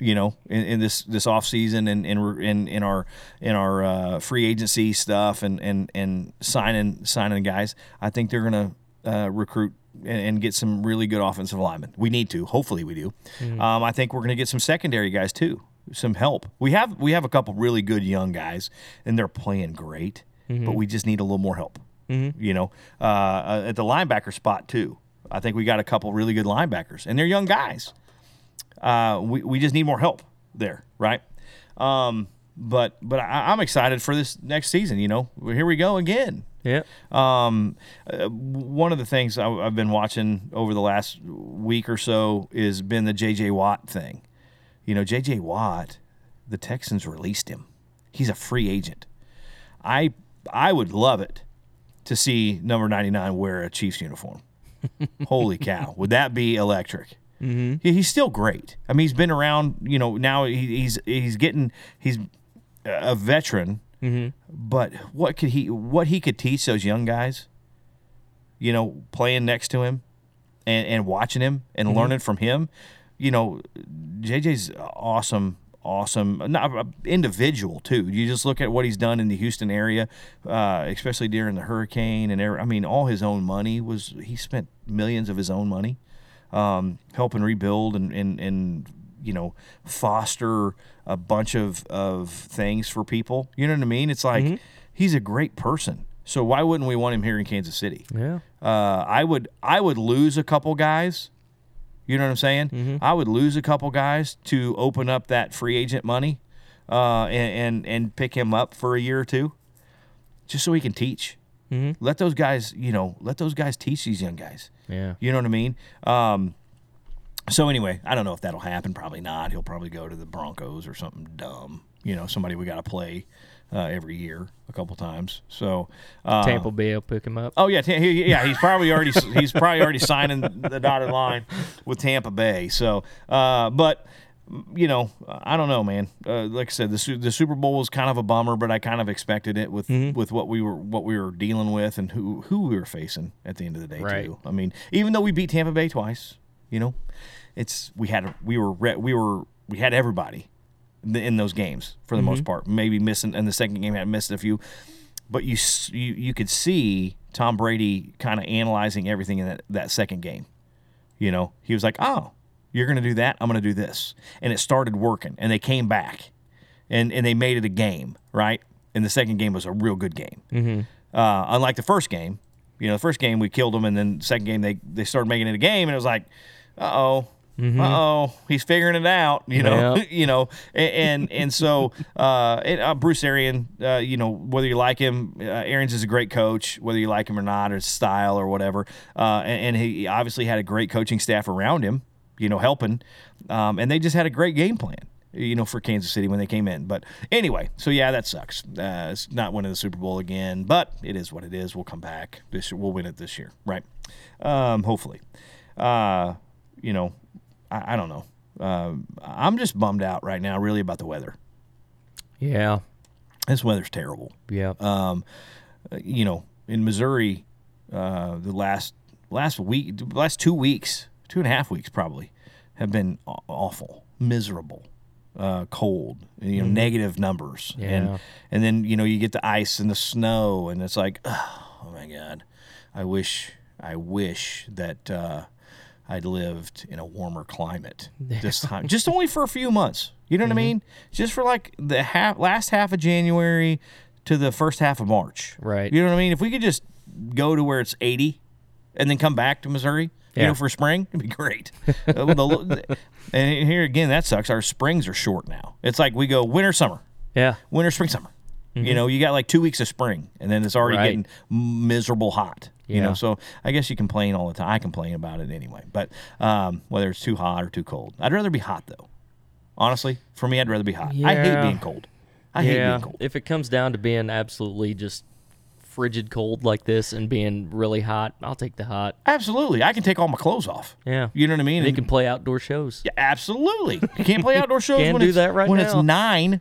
You know, in, in this this off season and in in, in our in our uh, free agency stuff and and and signing signing guys, I think they're going to uh, recruit and, and get some really good offensive linemen. We need to. Hopefully, we do. Um, I think we're going to get some secondary guys too. Some help. We have we have a couple really good young guys, and they're playing great. But we just need a little more help. You know, uh, uh, at the linebacker spot too. I think we got a couple really good linebackers, and they're young guys. Uh, we we just need more help there, right? Um, but but I, I'm excited for this next season. You know, here we go again. Yeah. Um, uh, one of the things I, I've been watching over the last week or so has been the J.J. Watt thing. You know, J.J. Watt, the Texans released him. He's a free agent. I I would love it to see number 99 wear a Chiefs uniform. Holy cow. Would that be electric? Mm-hmm. he's still great. I mean, he's been around, you know, now he, he's he's getting he's a veteran, but what could he what he could teach those young guys, you know, playing next to him and, and watching him and learning from him, you know, JJ's awesome, awesome, not individual too. You just look at what he's done in the Houston area, uh, especially during the hurricane and every, I mean, all his own money was he spent millions of his own money, um, helping rebuild and and and you know foster a bunch of of things for people. You know what I mean? It's like he's a great person. So why wouldn't we want him here in Kansas City? Yeah. Uh, I would I would lose a couple guys. You know what I'm saying? I would lose a couple guys to open up that free agent money, uh, and, and and pick him up for a year or two, just so he can teach. Let those guys, you know, let those guys teach these young guys. Yeah. You know what I mean? Um, so anyway, I don't know if that'll happen. Probably not. He'll probably go to the Broncos or something dumb. You know, somebody we got to play uh, every year a couple times. So uh, Tampa Bay will pick him up. Oh yeah, he, yeah. He's probably already he's probably already signing the dotted line with Tampa Bay. So, uh, but you know, I don't know, man. Uh, like I said, the the Super Bowl was kind of a bummer, but I kind of expected it with with what we were what we were dealing with and who who we were facing at the end of the day Right. too. I mean, even though we beat Tampa Bay twice, you know, it's we had we were re- we were we had everybody in those games for the most part. Maybe missing in the second game had missed a few, but you you you could see Tom Brady kind of analyzing everything in that, that second game. You know, he was like, "Oh, you're going to do that. I'm going to do this," and it started working. And they came back, and and they made it a game, right? And the second game was a real good game. Mm-hmm. Uh, unlike the first game, you know, the first game we killed them, and then the second game they they started making it a game, and it was like, "Uh oh." Uh oh, he's figuring it out, you know, Yeah. you know, and and, and so uh, and, uh, Bruce Arian, uh, you know, whether you like him, uh, Arians is a great coach, whether you like him or not, or his style or whatever, uh, and, and he obviously had a great coaching staff around him, you know, helping, um, and they just had a great game plan. You know, for Kansas City when they came in. But anyway, so yeah, that sucks. Uh, it's not winning the Super Bowl again, but it is what it is. We'll come back. This we'll win it this year, right? Um, hopefully. Uh, you know, I, I don't know. Um I'm just bummed out right now, really, about the weather. Yeah. This weather's terrible. Yeah. Um, uh, you know, in Missouri, uh, the last last week, last two weeks, two and a half weeks probably, have been awful, miserable, uh, cold. You know, negative numbers, Yeah. and and then you know you get the ice and the snow, and it's like, oh my god, I wish, I wish that. Uh, I'd lived in a warmer climate this time, just only for a few months. You know what I mean? Just for like the half, last half of January to the first half of March. Right. You know what I mean? If we could just go to where it's 80 and then come back to Missouri You know, for spring, it'd be great. And here again, that sucks. Our springs are short now. It's like we go winter, summer, Yeah. winter, spring, summer. You know, you got like two weeks of spring, and then it's already Right. getting miserable hot. You know, so I guess you complain all the time. I complain about it anyway, but um, whether it's too hot or too cold, I'd rather be hot though. Honestly, for me, I'd rather be hot. I hate being cold. I hate being cold. If it comes down to being absolutely just frigid cold like this and being really hot, I'll take the hot. Absolutely, I can take all my clothes off. Yeah. You know what I mean? They And- can play outdoor shows. Yeah, absolutely. You can't play outdoor shows Can't when do it's, that right when it's nine.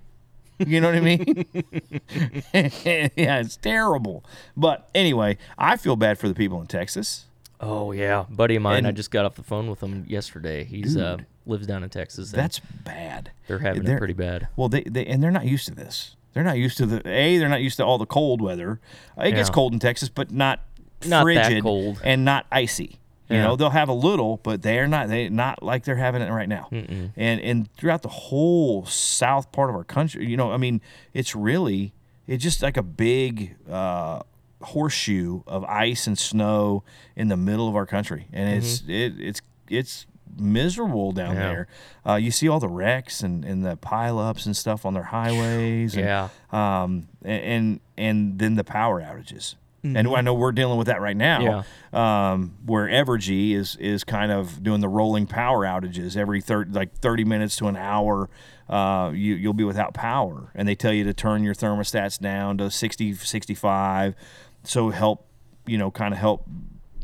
You know what I mean? yeah, it's terrible. But anyway, I feel bad for the people in Texas. Oh yeah, buddy of mine. I just got off the phone with him yesterday. He's uh lives down in Texas. That's bad. they're having they're- it pretty bad. Well, they, they and they're not used to this. They're not used to the a. They're not used to all the cold weather. It gets cold in Texas, but not Not that frigid cold. and not icy. You Yeah. know, they'll have a little, but they're not. They not like they're having it right now. And and throughout the whole south part of our country, you know, I mean, it's really it's just like a big uh, horseshoe of ice and snow in the middle of our country, and it's it, it's it's miserable down Yeah. there. Uh, you see all the wrecks and, and the pileups and stuff on their highways. and, Yeah. um, and and then the power outages. And I know we're dealing with that right now. Um, where Evergy is is kind of doing the rolling power outages every thirty like thirty minutes to an hour. Uh, you you'll be without power, and they tell you to turn your thermostats down to 60, 65, so help you know kind of help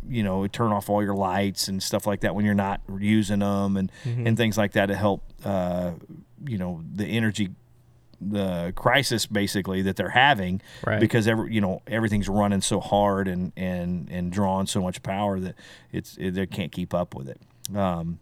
you know turn off all your lights and stuff like that when you're not using them and and things like that to help uh, you know the energy the crisis basically that they're having Right. because every you know everything's running so hard and and and drawing so much power that it's it, they can't keep up with it. Um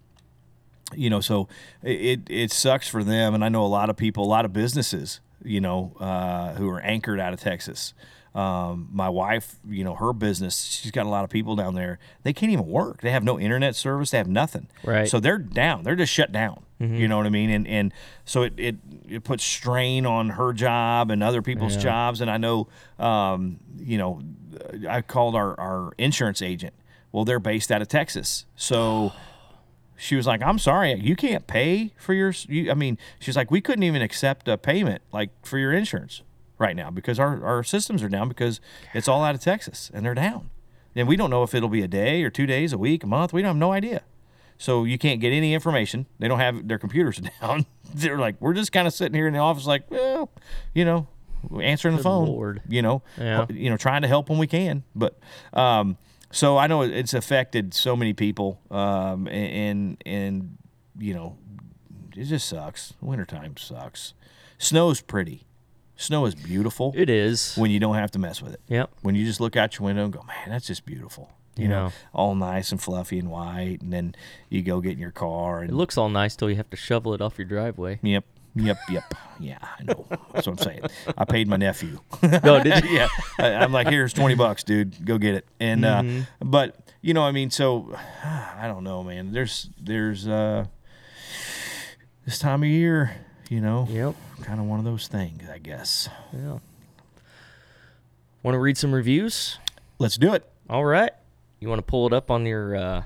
you know so it it sucks for them. And i know a lot of people a lot of businesses you know uh, who are anchored out of texas um, my wife you know her business she's got a lot of people down there. They can't even work. They have no internet service. They have nothing. Right. so they're down. They're just shut down. You know what i mean? And and so it, it it puts strain on her job and other people's Yeah. jobs. And i know um, you know i called our our insurance agent. Well they're based out of texas. So she was like, "I'm sorry, you can't pay for your." You, I mean, she's like, "We couldn't even accept a payment like for your insurance right now because our our systems are down because it's all out of Texas and they're down, and we don't know if it'll be a day or two days, a week, a month. We don't have no idea. So you can't get any information. They don't have their computers down. they're like, we're just kind of sitting here in the office, like, well, you know, answering the phone, Lord. you know, Yeah. you know, trying to help when we can. But um, so I know it's affected so many people, um, and and you know, it just sucks. Wintertime sucks. Snow's pretty. Snow is beautiful It is. when you don't have to mess with it. Yep. When you just look out your window and go, man, that's just beautiful. You know, all nice and fluffy and white, and then you go get in your car and It looks all nice till you have to shovel it off your driveway. Yep. Yep. Yep. Yeah, I know. That's what I'm saying. I paid my nephew. No, did you? yeah. I, I'm like, here's 20 bucks, dude. Go get it. And, uh, Mm-hmm. but, you know, I mean, so I don't know, man. There's, there's, uh, this time of year, you know, Yep. kind of one of those things, I guess. Yeah. Want to read some reviews? Let's do it. All right. You want to pull it up on your uh,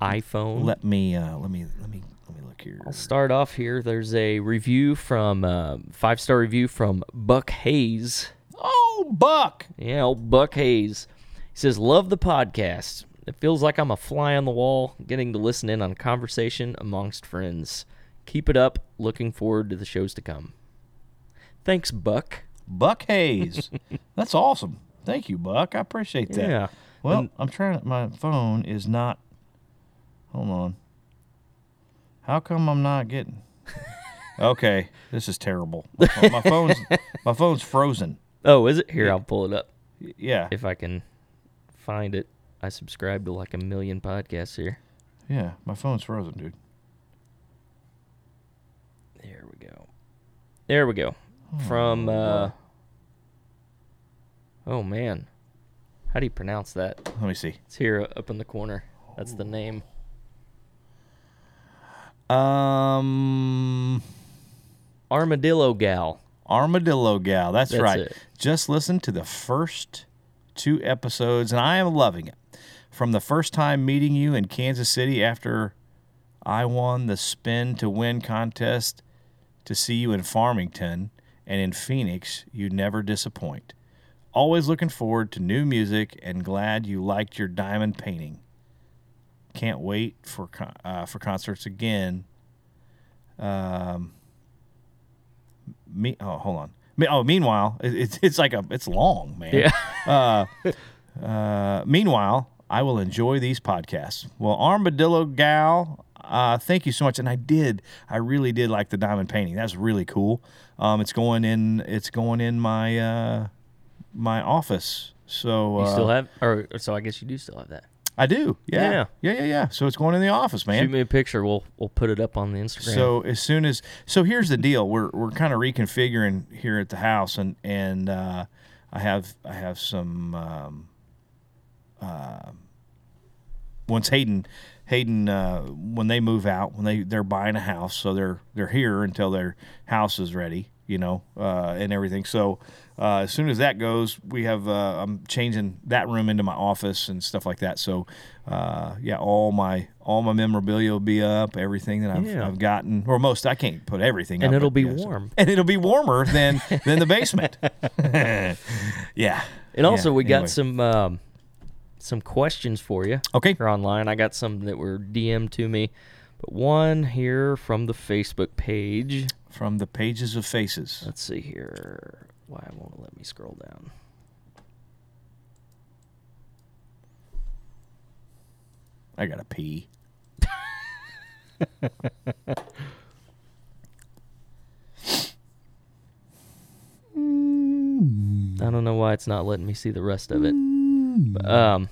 iPhone? Let me, uh, let me, let me, let me look here. I'll start off here. There's a review from uh, five star review from Buck Hayes. Oh, Buck. Yeah, old Buck Hayes. He says, Love the podcast. It feels like I'm a fly on the wall getting to listen in on conversation amongst friends. Keep it up. Looking forward to the shows to come. Thanks, Buck. Buck Hayes. That's awesome. Thank you, Buck. I appreciate that. Yeah. Well, I'm trying. My phone is not. Hold on. How come I'm not getting? okay, this is terrible. My, my phone's my phone's frozen. Oh, is it? Here, I'll pull it up Yeah, if I can find it. I subscribe to like a million podcasts here. yeah. My phone's frozen, dude. There we go. There we go. From uh Oh man. How do you pronounce that? Let me see. It's here up in the corner. That's the name. Um, Armadillo Gal. Armadillo Gal. That's, That's right. it. Just listen to the first two episodes, and I am loving it. From the first time meeting you in Kansas City after I won the spin to win contest to see you in Farmington and in Phoenix, you never disappoint. Always looking forward to new music and glad you liked your diamond painting. Can't wait for uh, for concerts again. Um, me, oh, hold on. Me, oh, meanwhile, it, it's it's like a it's long, man. Yeah. Uh, meanwhile, I will enjoy these podcasts. Well, Armadillo Gal, uh, thank you so much. And I did, I really did like the diamond painting. That's really cool. Um, it's going in, it's going in my uh, my office. So You uh, still have, or or so I guess you do still have that. I do. Yeah. Yeah. yeah, yeah, yeah. So it's going in the office, man. Shoot me a picture. We'll we'll put it up on the Instagram. So as soon as so here's the deal. We're we're kind of reconfiguring here at the house and and uh, I have I have some um, uh, once Hayden Hayden uh, when they move out when they they're buying a house so they're they're here until their house is ready you know uh, and everything so uh, as soon as that goes we have uh, I'm changing that room into my office and stuff like that so uh, yeah all my all my memorabilia will be up everything that I've, Yeah. I've gotten or most I can't put everything And up, it'll but be yeah, so- warm. and it'll be warmer than than the basement yeah and also Yeah, we got anyway. some um, some questions for you. okay Here online, I got some that were DM'd to me, but one here from the Facebook page. from the pages of faces Let's see here. Why won't it let me scroll down? I gotta pee. I don't know why it's not letting me see the rest of it. But, um,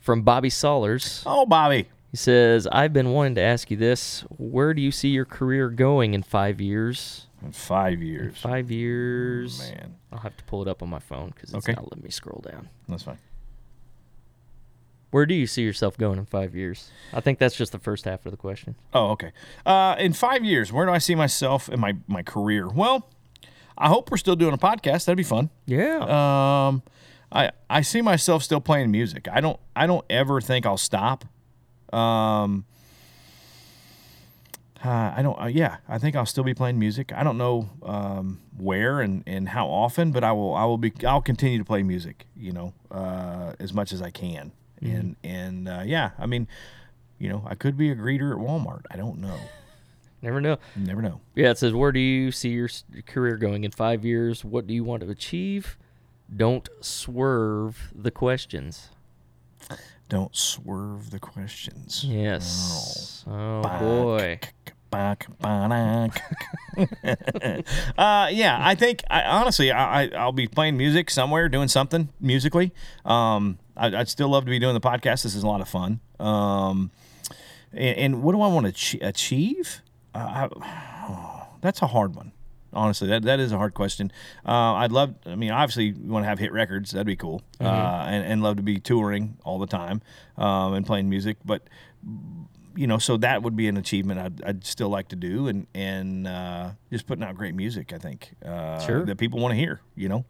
from Bobby Solers, Oh, Bobby. he says, "I've been wanting to ask you this. Where do you see your career going in five years? In five years. Five years. Man, I'll have to pull it up on my phone because it's Okay. not letting me scroll down. that's fine. Where do you see yourself going in five years? I think that's just the first half of the question. Oh, okay. Uh, in five years, where do I see myself in my, my career? Well, I hope we're still doing a podcast. That'd be fun. Yeah. Um, I I see myself still playing music. I don't I don't ever think I'll stop. Um, uh, I don't. Uh, yeah, I think I'll still be playing music. I don't know um, where and, and how often, but I will. I will be. I'll continue to play music. You know, uh, as much as I can. And and uh, yeah, I mean, you know, I could be a greeter at Walmart. I don't know. Never know. Never know. Yeah, it says, Where do you see your career going in five years? What do you want to achieve? Don't swerve the questions. Don't swerve the questions. Yes. Oh, boy. uh, yeah, I think I, honestly, I, I'll be playing music somewhere, doing something musically. Um, I, I'd still love to be doing the podcast. This is a lot of fun. Um, and, and what do I want to ach- achieve? Uh, I, that's a hard one. Honestly, that, that is a hard question. Uh, I'd love. I mean, obviously, you want to have hit records. That'd be cool. Uh, and, and love to be touring all the time um, and playing music. But you know, so that would be an achievement I'd, I'd still like to do, and and uh, just putting out great music. I think uh, Sure. that people want to hear. You know,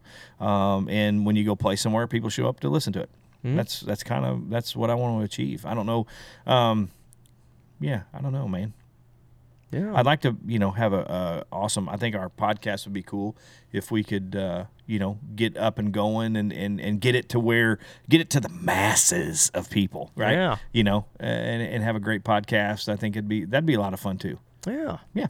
um, and when you go play somewhere, people show up to listen to it. That's that's kind of that's what I want to achieve. I don't know. Um, yeah, I don't know, man. Yeah. I'd like to, you know, have a, a awesome. I think our podcast would be cool if we could, uh, you know, get up and going and, and, and get it to where get it to the masses of people, right? Yeah. You know, and, and have a great podcast. I think it'd be that'd be a lot of fun too. yeah. Yeah.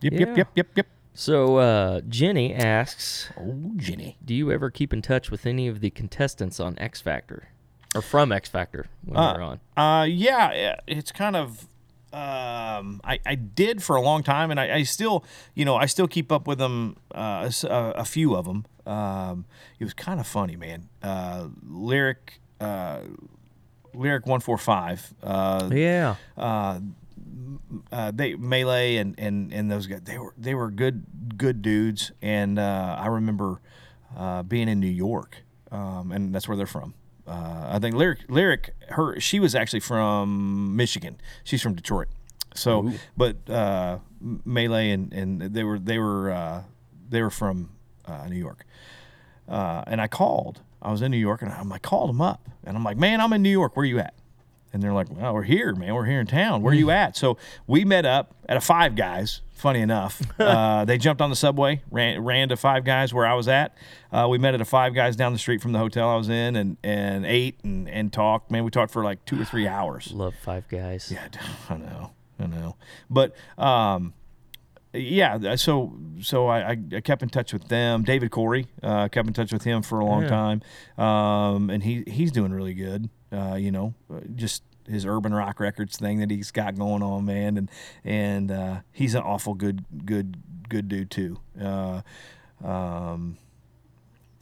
Yep. Yeah. Yep. Yep. Yep. Yep. So, uh, Jenny asks Oh, Jenny. Do you ever keep in touch with any of the contestants on X Factor? Or from X Factor when you're on? Uh, yeah, it's kind of. Um, I, I did for a long time, and I, I still, you know, I still keep up with them. Uh, a, a few of them. Um, it was kind of funny, man. Uh, lyric, uh, lyric one four five. Uh, Yeah. uh, they melee and, and, and those guys they were they were good good dudes and uh, I remember uh, being in New York um, and that's where they're from. Uh, I think lyric lyric her she was actually from Michigan. She's from Detroit. So but uh, melee and, and they were they were uh, they were from uh, New York. Uh, and I called I was in New York, and I'm like, called them up, and I'm like, man, I'm in New York. Where you at? And they're like, well, we're here, man. We're here in town. Where are you at? So we met up at a Five Guys. Funny enough, uh, they jumped on the subway, ran, ran to Five Guys where I was at. Uh, we met at a Five Guys down the street from the hotel I was in, and and ate and, and talked. Man, we talked for like two or three hours. Love Five Guys. Yeah, I know, I know. But um, yeah, so so I, I kept in touch with them. David Correy, uh, kept in touch with him for a long Yeah. time, um, and he he's doing really good. Uh, you know, uh, just his urban rock records thing that he's got going on, man, and and uh, he's an awful good good good dude too. Uh, um,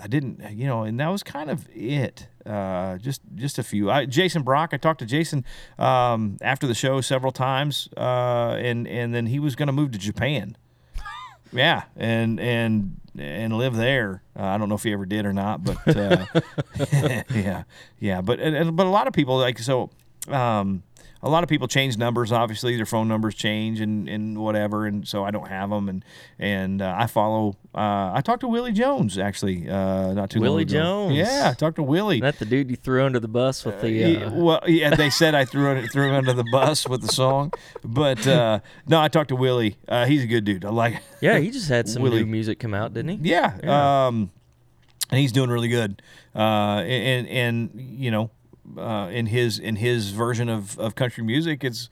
I didn't, you know, and that was kind of it. Uh, just just a few. I, Jason Brock. I talked to Jason um, after the show several times, uh, and and then he was going to move to Japan. yeah, and and and live there. Uh, I don't know if he ever did or not, but uh, yeah, yeah. But and, but a lot of people like so. Um, a lot of people change numbers. Obviously, their phone numbers change and, and whatever, and so I don't have them. And and uh, I follow. Uh, I talked to Willie Jones actually, uh, not too long Willie ago. Jones. Yeah, I talked to Willie. That the dude you threw under the bus with the? Uh, well, yeah, they said I threw it threw him under the bus with the song, but uh, no, I talked to Willie. Uh, he's a good dude. I like. yeah, he just had some Willie- new music come out, didn't he? Yeah. Yeah. Um, and he's doing really good. Uh, and and you know, uh, in his in his version of, of country music, it's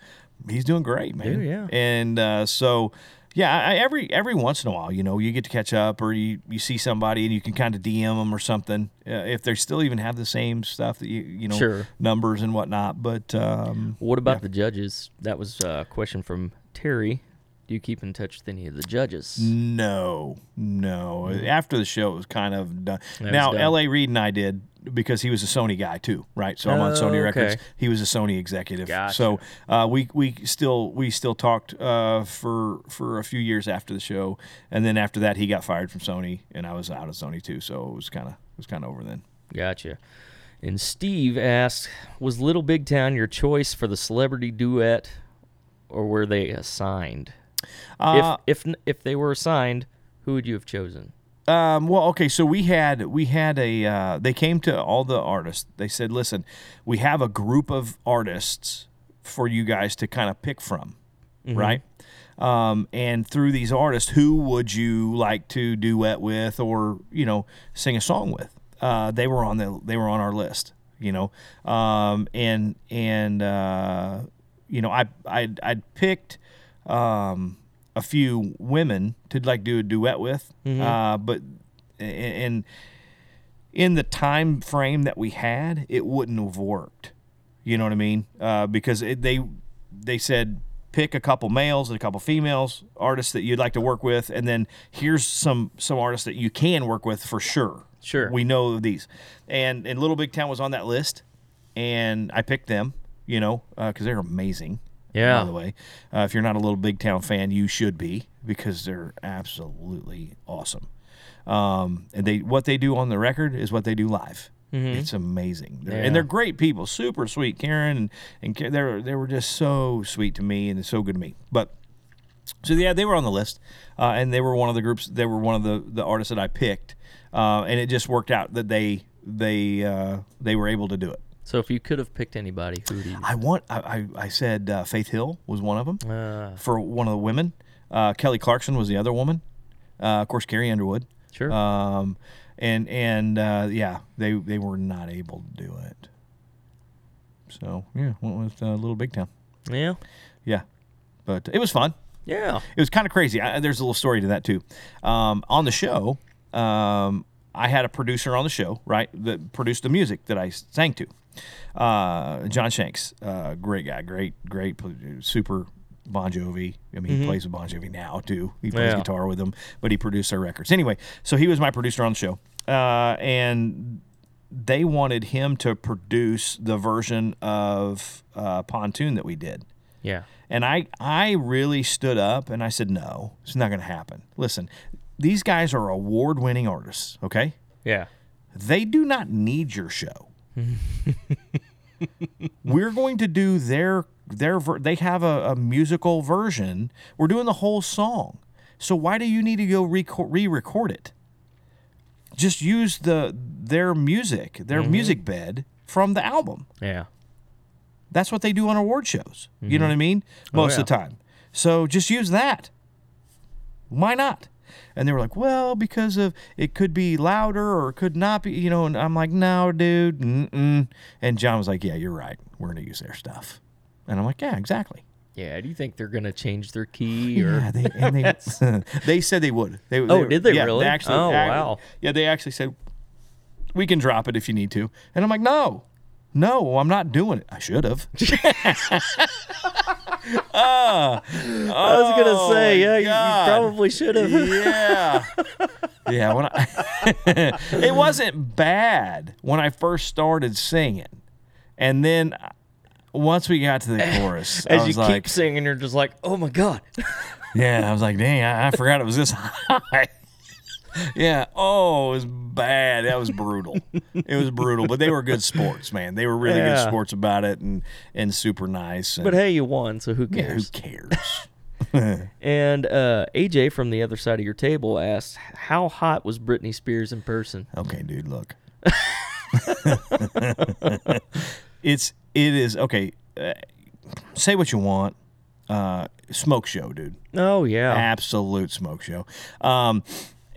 he's doing great, man. Dude, yeah. And uh, so. Yeah, I, every every once in a while, you know, you get to catch up, or you, you see somebody and you can kind of DM them or something, uh, if they still even have the same stuff that you you know Sure. numbers and whatnot. But um, What about the judges? That was a question from Terry. Do you keep in touch with any of the judges? No, no. After the show, it was kind of done. Was now. L.A. Reid and I did because he was a Sony guy too, right? So I'm on Oh, Sony Records. okay. He was a Sony executive. Gotcha. So uh, we we still we still talked uh, for for a few years after the show, and then after that, he got fired from Sony, and I was out of Sony too. So it was kind of it was kind of over then. Gotcha. And Steve asked, "Was Little Big Town your choice for the celebrity duet, or were they assigned? Uh, if if if they were assigned, who would you have chosen? Um, well, okay, so we had we had a uh, they came to all the artists. They said, "Listen, we have a group of artists for you guys to kind of pick from, right? Um, and through these artists, who would you like to duet with, or you know, sing a song with? Uh, they were on the they were on our list, you know, um, and and uh, you know, I I I'd picked." Um, a few women to like do a duet with, uh, but and in the time frame that we had, it wouldn't have worked. You know what I mean? Uh, because it, they they said pick a couple males and a couple females artists that you'd like to work with, and then here's some some artists that you can work with for sure. Sure. we know these, and and Little Big Town was on that list, and I picked them. You know, because they're amazing. Yeah. By the way, uh, if you're not a Little Big Town fan, you should be because they're absolutely awesome. Um, and they what they do on the record is what they do live. It's amazing, They're- Yeah. and they're great people, super sweet. Karen and and they were they were just so sweet to me and so good to me. But so yeah, they were on the list, uh, and they were one of the groups. They were one of the the artists that I picked, uh, and it just worked out that they they uh, they were able to do it. So if you could have picked anybody, who would you? I want I I, I said uh, Faith Hill was one of them Uh, for one of the women. Uh, Kelly Clarkson was the other woman. Uh, of course, Carrie Underwood. sure. Um, and and uh, yeah, they they were not able to do it. So yeah, went with uh, Little Big Town. yeah. Yeah, but it was fun. Yeah. It was kind of crazy. I, there's a little story to that too. Um, on the show, um, I had a producer on the show, right, that produced the music that I sang to. Uh, John Shanks, uh, great guy, great, great, super Bon Jovi. I mean, he plays with Bon Jovi now too. He plays Yeah. guitar with them, but he produced their records. Anyway, so he was my producer on the show, uh, and they wanted him to produce the version of uh, Pontoon that we did. Yeah. And I, I really stood up and I said, no, it's not going to happen. Listen, these guys are award winning artists, okay? Yeah. They do not need your show. We're going to do their, their, ver- they have a, a musical version. We're doing the whole song. So why do you need to go re record it? just use the their music, their Mm-hmm. music bed from the album. Yeah. That's what they do on award shows. You know what I mean? Most of the time. So just use that. Why not? And they were like, well, because of it could be louder or it could not be, you know. And I'm like, no, dude. Mm-mm. And John was like, yeah, you're right. We're going to use their stuff. And I'm like, yeah, exactly. Yeah. Do you think they're gonna change their key or? Yeah, they, and they, they said they would. They, Oh, did they yeah, really? actually, Oh, ac- wow. Yeah, they actually said we can drop it if you need to. And I'm like, no, no, I'm not doing it. I should have. I was gonna say, yeah, you, you Oh, probably should have. yeah, yeah. When I, it wasn't bad when I first started singing, and then uh, once we got to the chorus, I As you was keep singing, you're just like, oh my god. Yeah, I was like, dang, I, I forgot it was this high. yeah. Oh, it was bad. That was brutal. it was brutal, but they were good sports, man. They were really good sports about it and and super nice. And, But hey, you won, so who yeah, who cares? cares? And uh, AJ from the other side of your table asked, "How hot was Britney Spears in person?" okay, dude, look. it's it is okay. Uh, say what you want. Uh, smoke show, dude. Oh yeah, absolute smoke show. Um,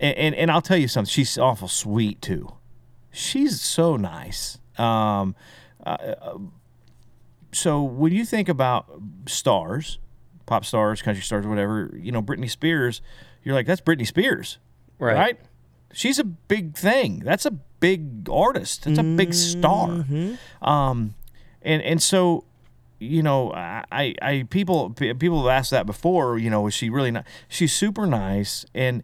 and, and and I'll tell you something. She's awful sweet too. She's so nice. Um, uh, so when you think about stars, pop stars, country stars, whatever, you know, Britney Spears, you're like, that's Britney Spears, Right. right? She's a big thing. That's a big artist. That's a big star. Um, and and so you know, I, I, I people, people have asked that before. You know, is she really not? She's super nice, and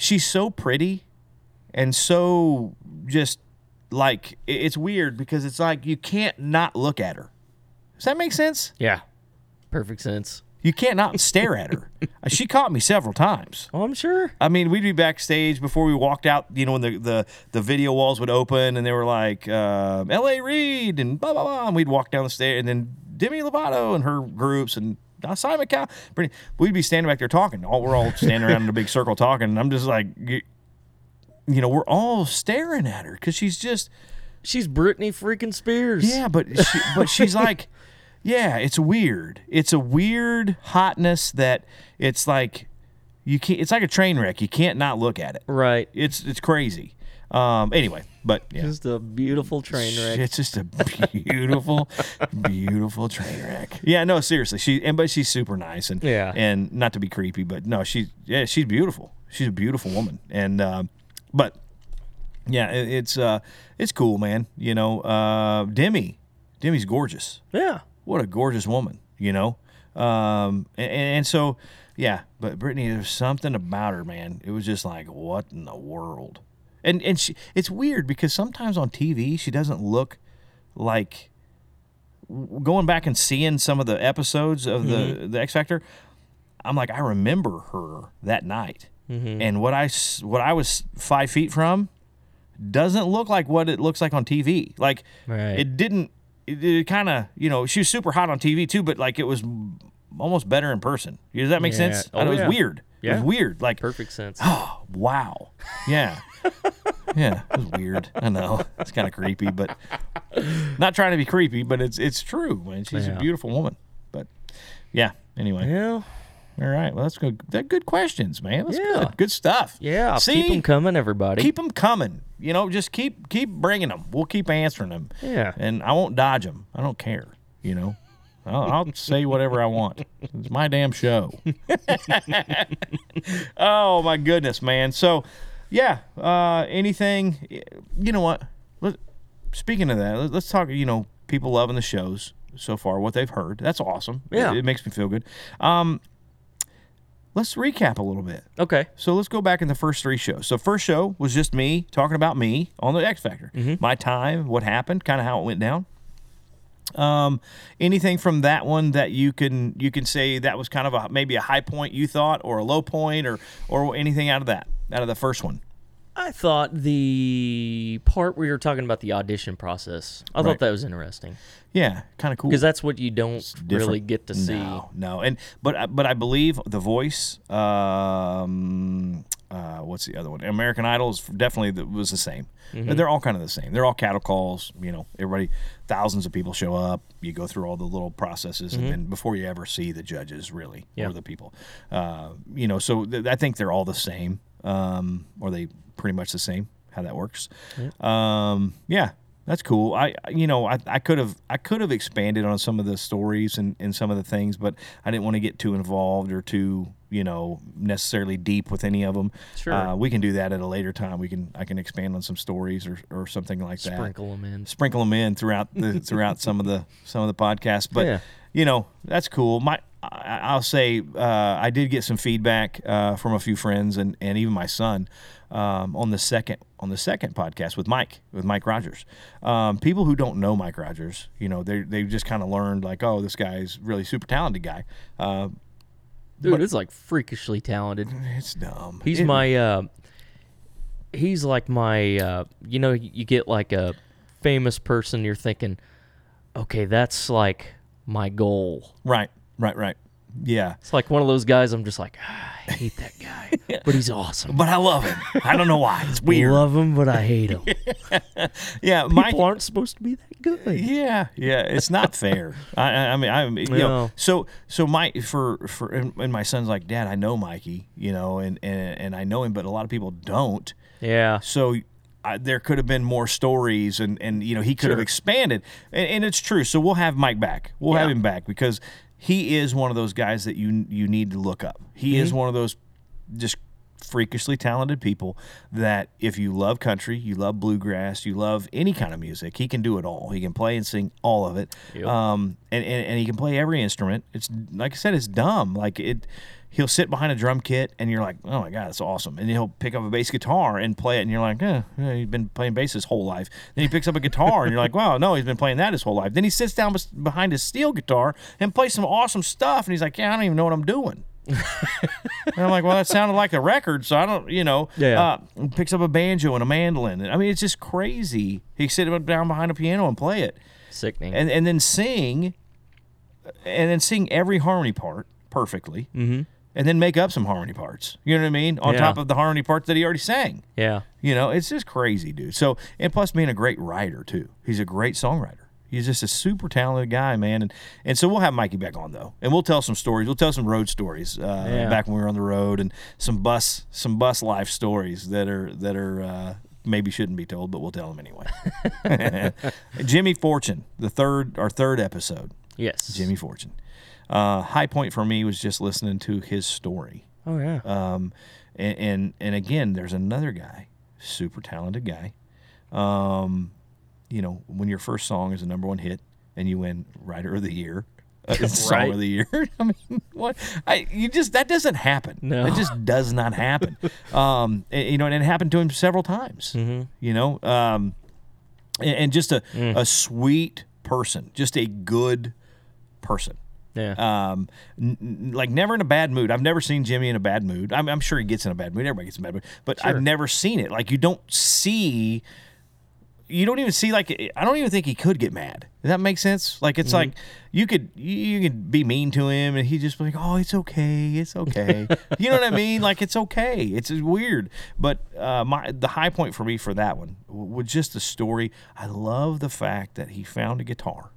she's so pretty, and so just like it's weird because it's like you can't not look at her. Does that make sense? yeah, perfect sense. You can't not stare at her. She caught me several times. Oh, I'm sure. I mean, we'd be backstage before we walked out. You know, when the the, the video walls would open and they were like uh, L.A. Reid and blah blah blah, and we'd walk down the stairs, and then Demi Lovato and her groups and Simon Cowell. Britney- We'd be standing back there talking. All we're all standing around in a big circle talking, and I'm just like, you, you know, we're all staring at her because she's just She's Britney freaking Spears. yeah, but she, but she's like, yeah, it's weird. It's a weird hotness that it's like you can't. It's like a train wreck. You can't not look at it. Right. It's it's crazy. Um. Anyway, but yeah. Just a beautiful train wreck. It's just a beautiful, beautiful train wreck. Yeah, no, seriously. She and but she's super nice and Yeah. and not to be creepy, but no, she's yeah, she's beautiful. She's a beautiful woman, and um, but yeah, it, it's uh, it's cool, man. You know, uh, Demi, Demi's gorgeous. Yeah. What a gorgeous woman, you know. Um, and, and so yeah, but Britney, there's something about her, man. It was just like, what in the world? And and she, it's weird because sometimes on TV she doesn't look like going back and seeing some of the episodes of the mm-hmm. the X Factor. I'm like, I remember her that night, mm-hmm. and what I what I was five feet from doesn't look like what it looks like on TV. Like Right. it didn't. It, it kind of you know she was super hot on TV too, but like it was almost better in person. Does that make Yeah. sense? Oh, it was yeah. weird. It was weird. Like Perfect sense. Oh, wow. Yeah. Yeah, it was weird. I know. It's kind of creepy, but not trying to be creepy, but it's it's true, man. She's Yeah. a beautiful woman. But yeah, anyway. yeah. All right. Well, that's good. They're good questions, man. That's Yeah. good. Good stuff. Yeah. See? Keep them coming, everybody. Keep them coming. You know, just keep keep bringing them. We'll keep answering them. Yeah. And I won't dodge them. I don't care. You know, I'll, I'll say whatever I want. It's my damn show. oh my goodness, man. So, yeah. Uh, anything? You know what? Let, speaking of that, let, let's talk. You know, people loving the shows so far. What they've heard. That's awesome. Yeah. It, it makes me feel good. Um, let's recap a little bit. okay. So let's go back in the first three shows. So first show was just me talking about me on the X Factor, my time, what happened, kind of how it went down. Um, anything from that one that you can you can say that was kind of a maybe a high point you thought, or a low point, or or anything out of that out of the first one. I thought the part where you're talking about the audition process, I Right. thought that was interesting Yeah, kind of cool. because that's what you don't really get to see. No, no, and but I- but I believe the voice, um, uh, what's the other one? American Idol is definitely the, was the same. They're all kind of the same. They're all cattle calls. You know, everybody, thousands of people show up. You go through all the little processes, and then before you ever see the judges, really, Yeah. or the people, uh, you know. So th- I think they're all the same, um, or they pretty much the same. How that works. Um, yeah, that's cool. I, you know, I, I could have, I could have expanded on some of the stories and, and some of the things, but I didn't want to get too involved or too, you know, necessarily deep with any of them. Sure. Uh, we can do that at a later time. We can, I can expand on some stories or, or something like that. Sprinkle them in. Sprinkle them in throughout the throughout some of the some of the podcasts. But Yeah. you know, that's cool. My, I'll say, uh, I did get some feedback uh, from a few friends and, and even my son um, on the second on the second podcast with Mike with Mike Rogers. Um, people who don't know Mike Rogers, you know, they they just kind of learned like, oh, this guy's really super talented guy. Uh, Dude, it's like freakishly talented. it's dumb. He's It- my uh he's like my uh you know you get like a famous person you're thinking okay that's like my goal right, right, right. Yeah, it's like one of those guys i'm just like ah, i hate that guy but he's awesome but I love him. I don't know why. It's weird. I love him but i hate him yeah, Mike. people aren't supposed to be that good Yeah, yeah, it's not fair. I, I mean, I, you know, so so my for for and, and my son's like, Dad, I know Mikey, you know, and and and I know him, but a lot of people don't. yeah So I, there could have been more stories, and and you know he could have expanded, and, and it's true. So we'll have Mike back. We'll have him back because he is one of those guys that you you need to look up. He Mm-hmm. is one of those just freakishly talented people that if you love country, you love bluegrass, you love any kind of music, he can do it all. He can play and sing all of it. Yep. Um, and, and, and he can play every instrument. It's like I said, it's dumb. Like it, he'll sit behind a drum kit and you're like, oh my God, that's awesome. And he'll pick up a bass guitar and play it. And you're like, eh, yeah, he's been playing bass his whole life. Then he picks up a guitar and you're like, wow, no, he's been playing that his whole life. Then he sits down behind his steel guitar and plays some awesome stuff. And he's like, yeah, I don't even know what I'm doing. and I'm like, well, that sounded like a record, so I don't, you know. Yeah. Uh, picks up a banjo and a mandolin. I mean, it's just crazy. He sit down behind a piano and play it, sickening and and then sing, and then sing every harmony part perfectly, mm-hmm. And then make up some harmony parts. You know what I mean? On Yeah. top of the harmony parts that he already sang. yeah You know, it's just crazy, dude. So, and plus being a great writer too. He's a great songwriter. He's just a super talented guy, man. And and so we'll have Mikey back on though, and we'll tell some stories. We'll tell some road stories uh, Yeah. back when we were on the road, and some bus some bus life stories that are that are uh, maybe shouldn't be told, but we'll tell them anyway. Jimmy Fortune, the third our third episode. yes Jimmy Fortune. Uh, high point for me was just listening to his story. oh yeah Um, and, and and again, there's another guy, super talented guy. Um, you know, when your first song is a number one hit and you win Writer of the Year, uh, Song of the Year. I mean, what? I you just that doesn't happen. No. it just does not happen. um, and, you know, and it happened to him several times. Mm-hmm. You know, um, and, and just a Mm. a sweet person, just a good person yeah um, n- n- like never in a bad mood. I've never seen Jimmy in a bad mood. I'm, I'm sure he gets in a bad mood. Everybody gets in a bad mood, but Sure. I've never seen it. Like you don't see, you don't even see. Like I don't even think he could get mad. Does that make sense? Like it's like you could you, could be mean to him and he just be like, oh, it's okay, it's okay. you know what I mean? Like it's okay. It's weird, but uh, my the high point for me for that one was just the story. I love the fact that he found a guitar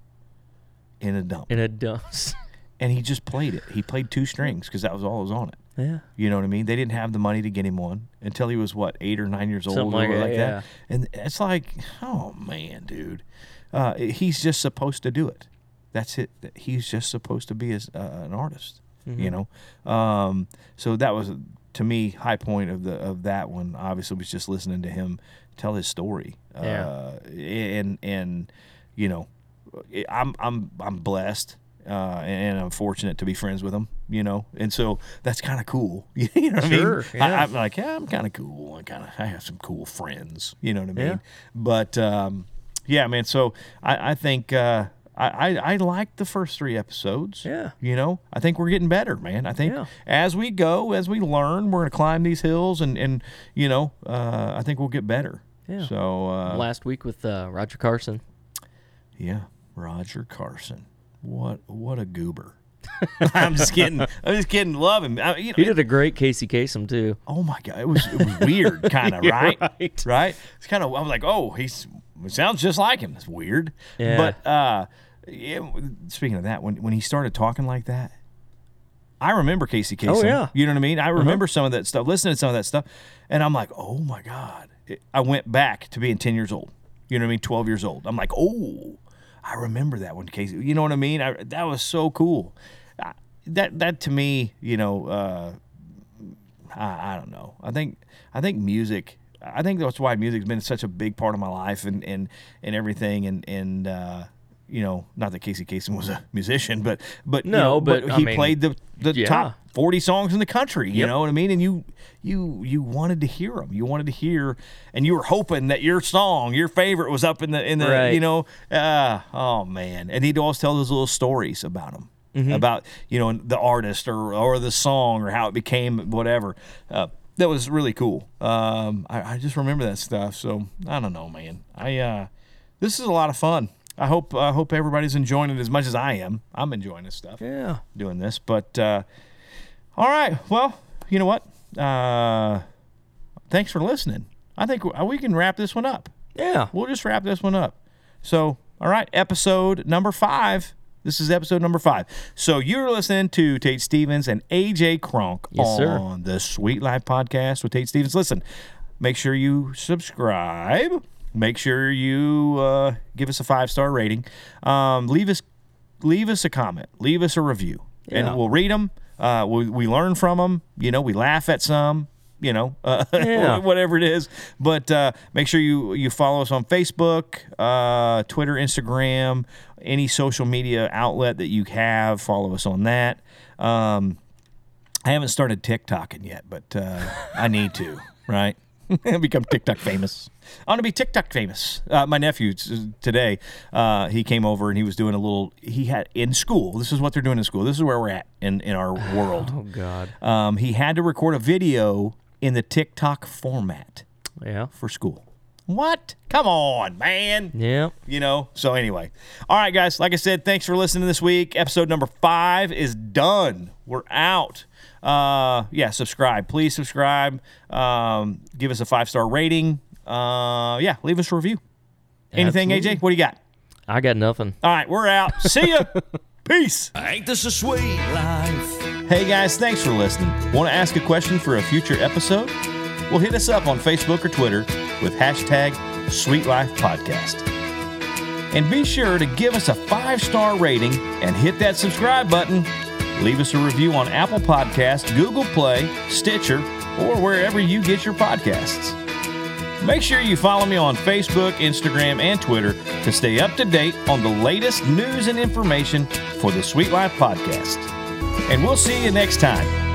in a dump In a does and he just played it. He played two strings because that was all that was on it. yeah You know what I mean? They didn't have the money to get him one until he was what eight or nine years old Something or like like, that, that. And it's like, oh man, dude, uh, he's just supposed to do it. That's it. He's just supposed to be as, uh, an artist. Mm-hmm. You know, um, so that was to me high point of the of that one. Obviously, was just listening to him tell his story. Yeah. Uh, and and you know, I'm I'm I'm blessed. Uh, and I'm fortunate to be friends with them, you know, and so that's kind of cool. you know what Sure, I mean? yeah. I, I'm like, yeah, I'm kind of cool. I kind of I have some cool friends, you know what I mean? Yeah. But um, yeah, man. So I, I think uh, I, I I like the first three episodes. Yeah. You know, I think we're getting better, man. I think Yeah. as we go, as we learn, we're gonna climb these hills, and and you know, uh, I think we'll get better. Yeah. So uh, last week with uh, roger carson yeah, Roger Carson, what what a goober. I'm just kidding. I'm just kidding. Love him. I, you know, He did a great Casey Kasem too. oh my god, it was it was weird, kind of right? right. Right? It's kind of. I was like, oh, he's it sounds just like him. It's weird. Yeah. But uh, yeah, speaking of that, when when he started talking like that, I remember Casey Kasem. Oh, yeah. You know what I mean? I remember some of that stuff, listening to some of that stuff, and I'm like, oh my god. It- I went back to being 10 years old. You know what I mean? 12 years old. I'm like, oh, I remember that one, Casey. You know what I mean? I, that was so cool. I, that that to me, you know, uh, I, I don't know. I think I think music. I think that's why music's been such a big part of my life and and and everything. And and uh, you know, not that Casey Kasem was a musician, but but you No, know, but, I he mean, played the the yeah. top 40 songs in the country you Yep. know what i mean and you you you wanted to hear them you wanted to hear and you were hoping that your song your favorite was up in the in the Right. you know uh, oh man and he'd always tell those little stories about them Mm-hmm. about you know the artist or or the song or how it became whatever uh, that was really cool um, I, I just remember that stuff so i don't know man i uh, this is a lot of fun i hope i hope everybody's enjoying it as much as i am i'm enjoying this stuff Yeah. doing this. But uh, all right, well, you know what? Uh, thanks for listening. I think we can wrap this one up. Yeah. We'll just wrap this one up. So, all right, episode number five. This is episode number five. So you're listening to Tate Stevens and AJ Kronk Yes, sir. on the Sweet Life podcast with Tate Stevens. Listen, make sure you subscribe. Make sure you uh, give us a five star rating. Um, leave us leave us a comment. Leave us a review, Yeah. and we'll read them. Uh, we, we learn from them. You know, we laugh at some. You know, uh, Yeah. whatever it is. But uh, make sure you you follow us on Facebook, uh, Twitter, Instagram, any social media outlet that you have. Follow us on that. Um, I haven't started TikToking yet, but uh, I need to. Right, become TikTok famous. I want to be TikTok famous. Uh, my nephew today, uh, he came over and he was doing a little. He had in school. This is what they're doing in school. This is where we're at in in our world. Oh God. Um, he had to record a video in the TikTok format Yeah. for school. What? Come on, man. Yeah. You know? So, anyway. All right, guys. Like I said, thanks for listening this week. Episode number five is done. We're out. Uh, yeah, subscribe. Please subscribe. Um, give us a five star rating. Uh, yeah, leave us a review. Anything, Absolutely. AJ? What do you got? I got nothing. All right, we're out. See ya. Peace. Ain't this a sweet life? Hey guys, thanks for listening. Want to ask a question for a future episode? Well, hit us up on Facebook or Twitter with hashtag Sweet Life Podcast. And be sure to give us a five star rating and hit that subscribe button. Leave us a review on Apple Podcasts, Google Play, Stitcher, or wherever you get your podcasts. Make sure you follow me on Facebook, Instagram, and Twitter to stay up to date on the latest news and information for the Sweet Life Podcast. And we'll see you next time.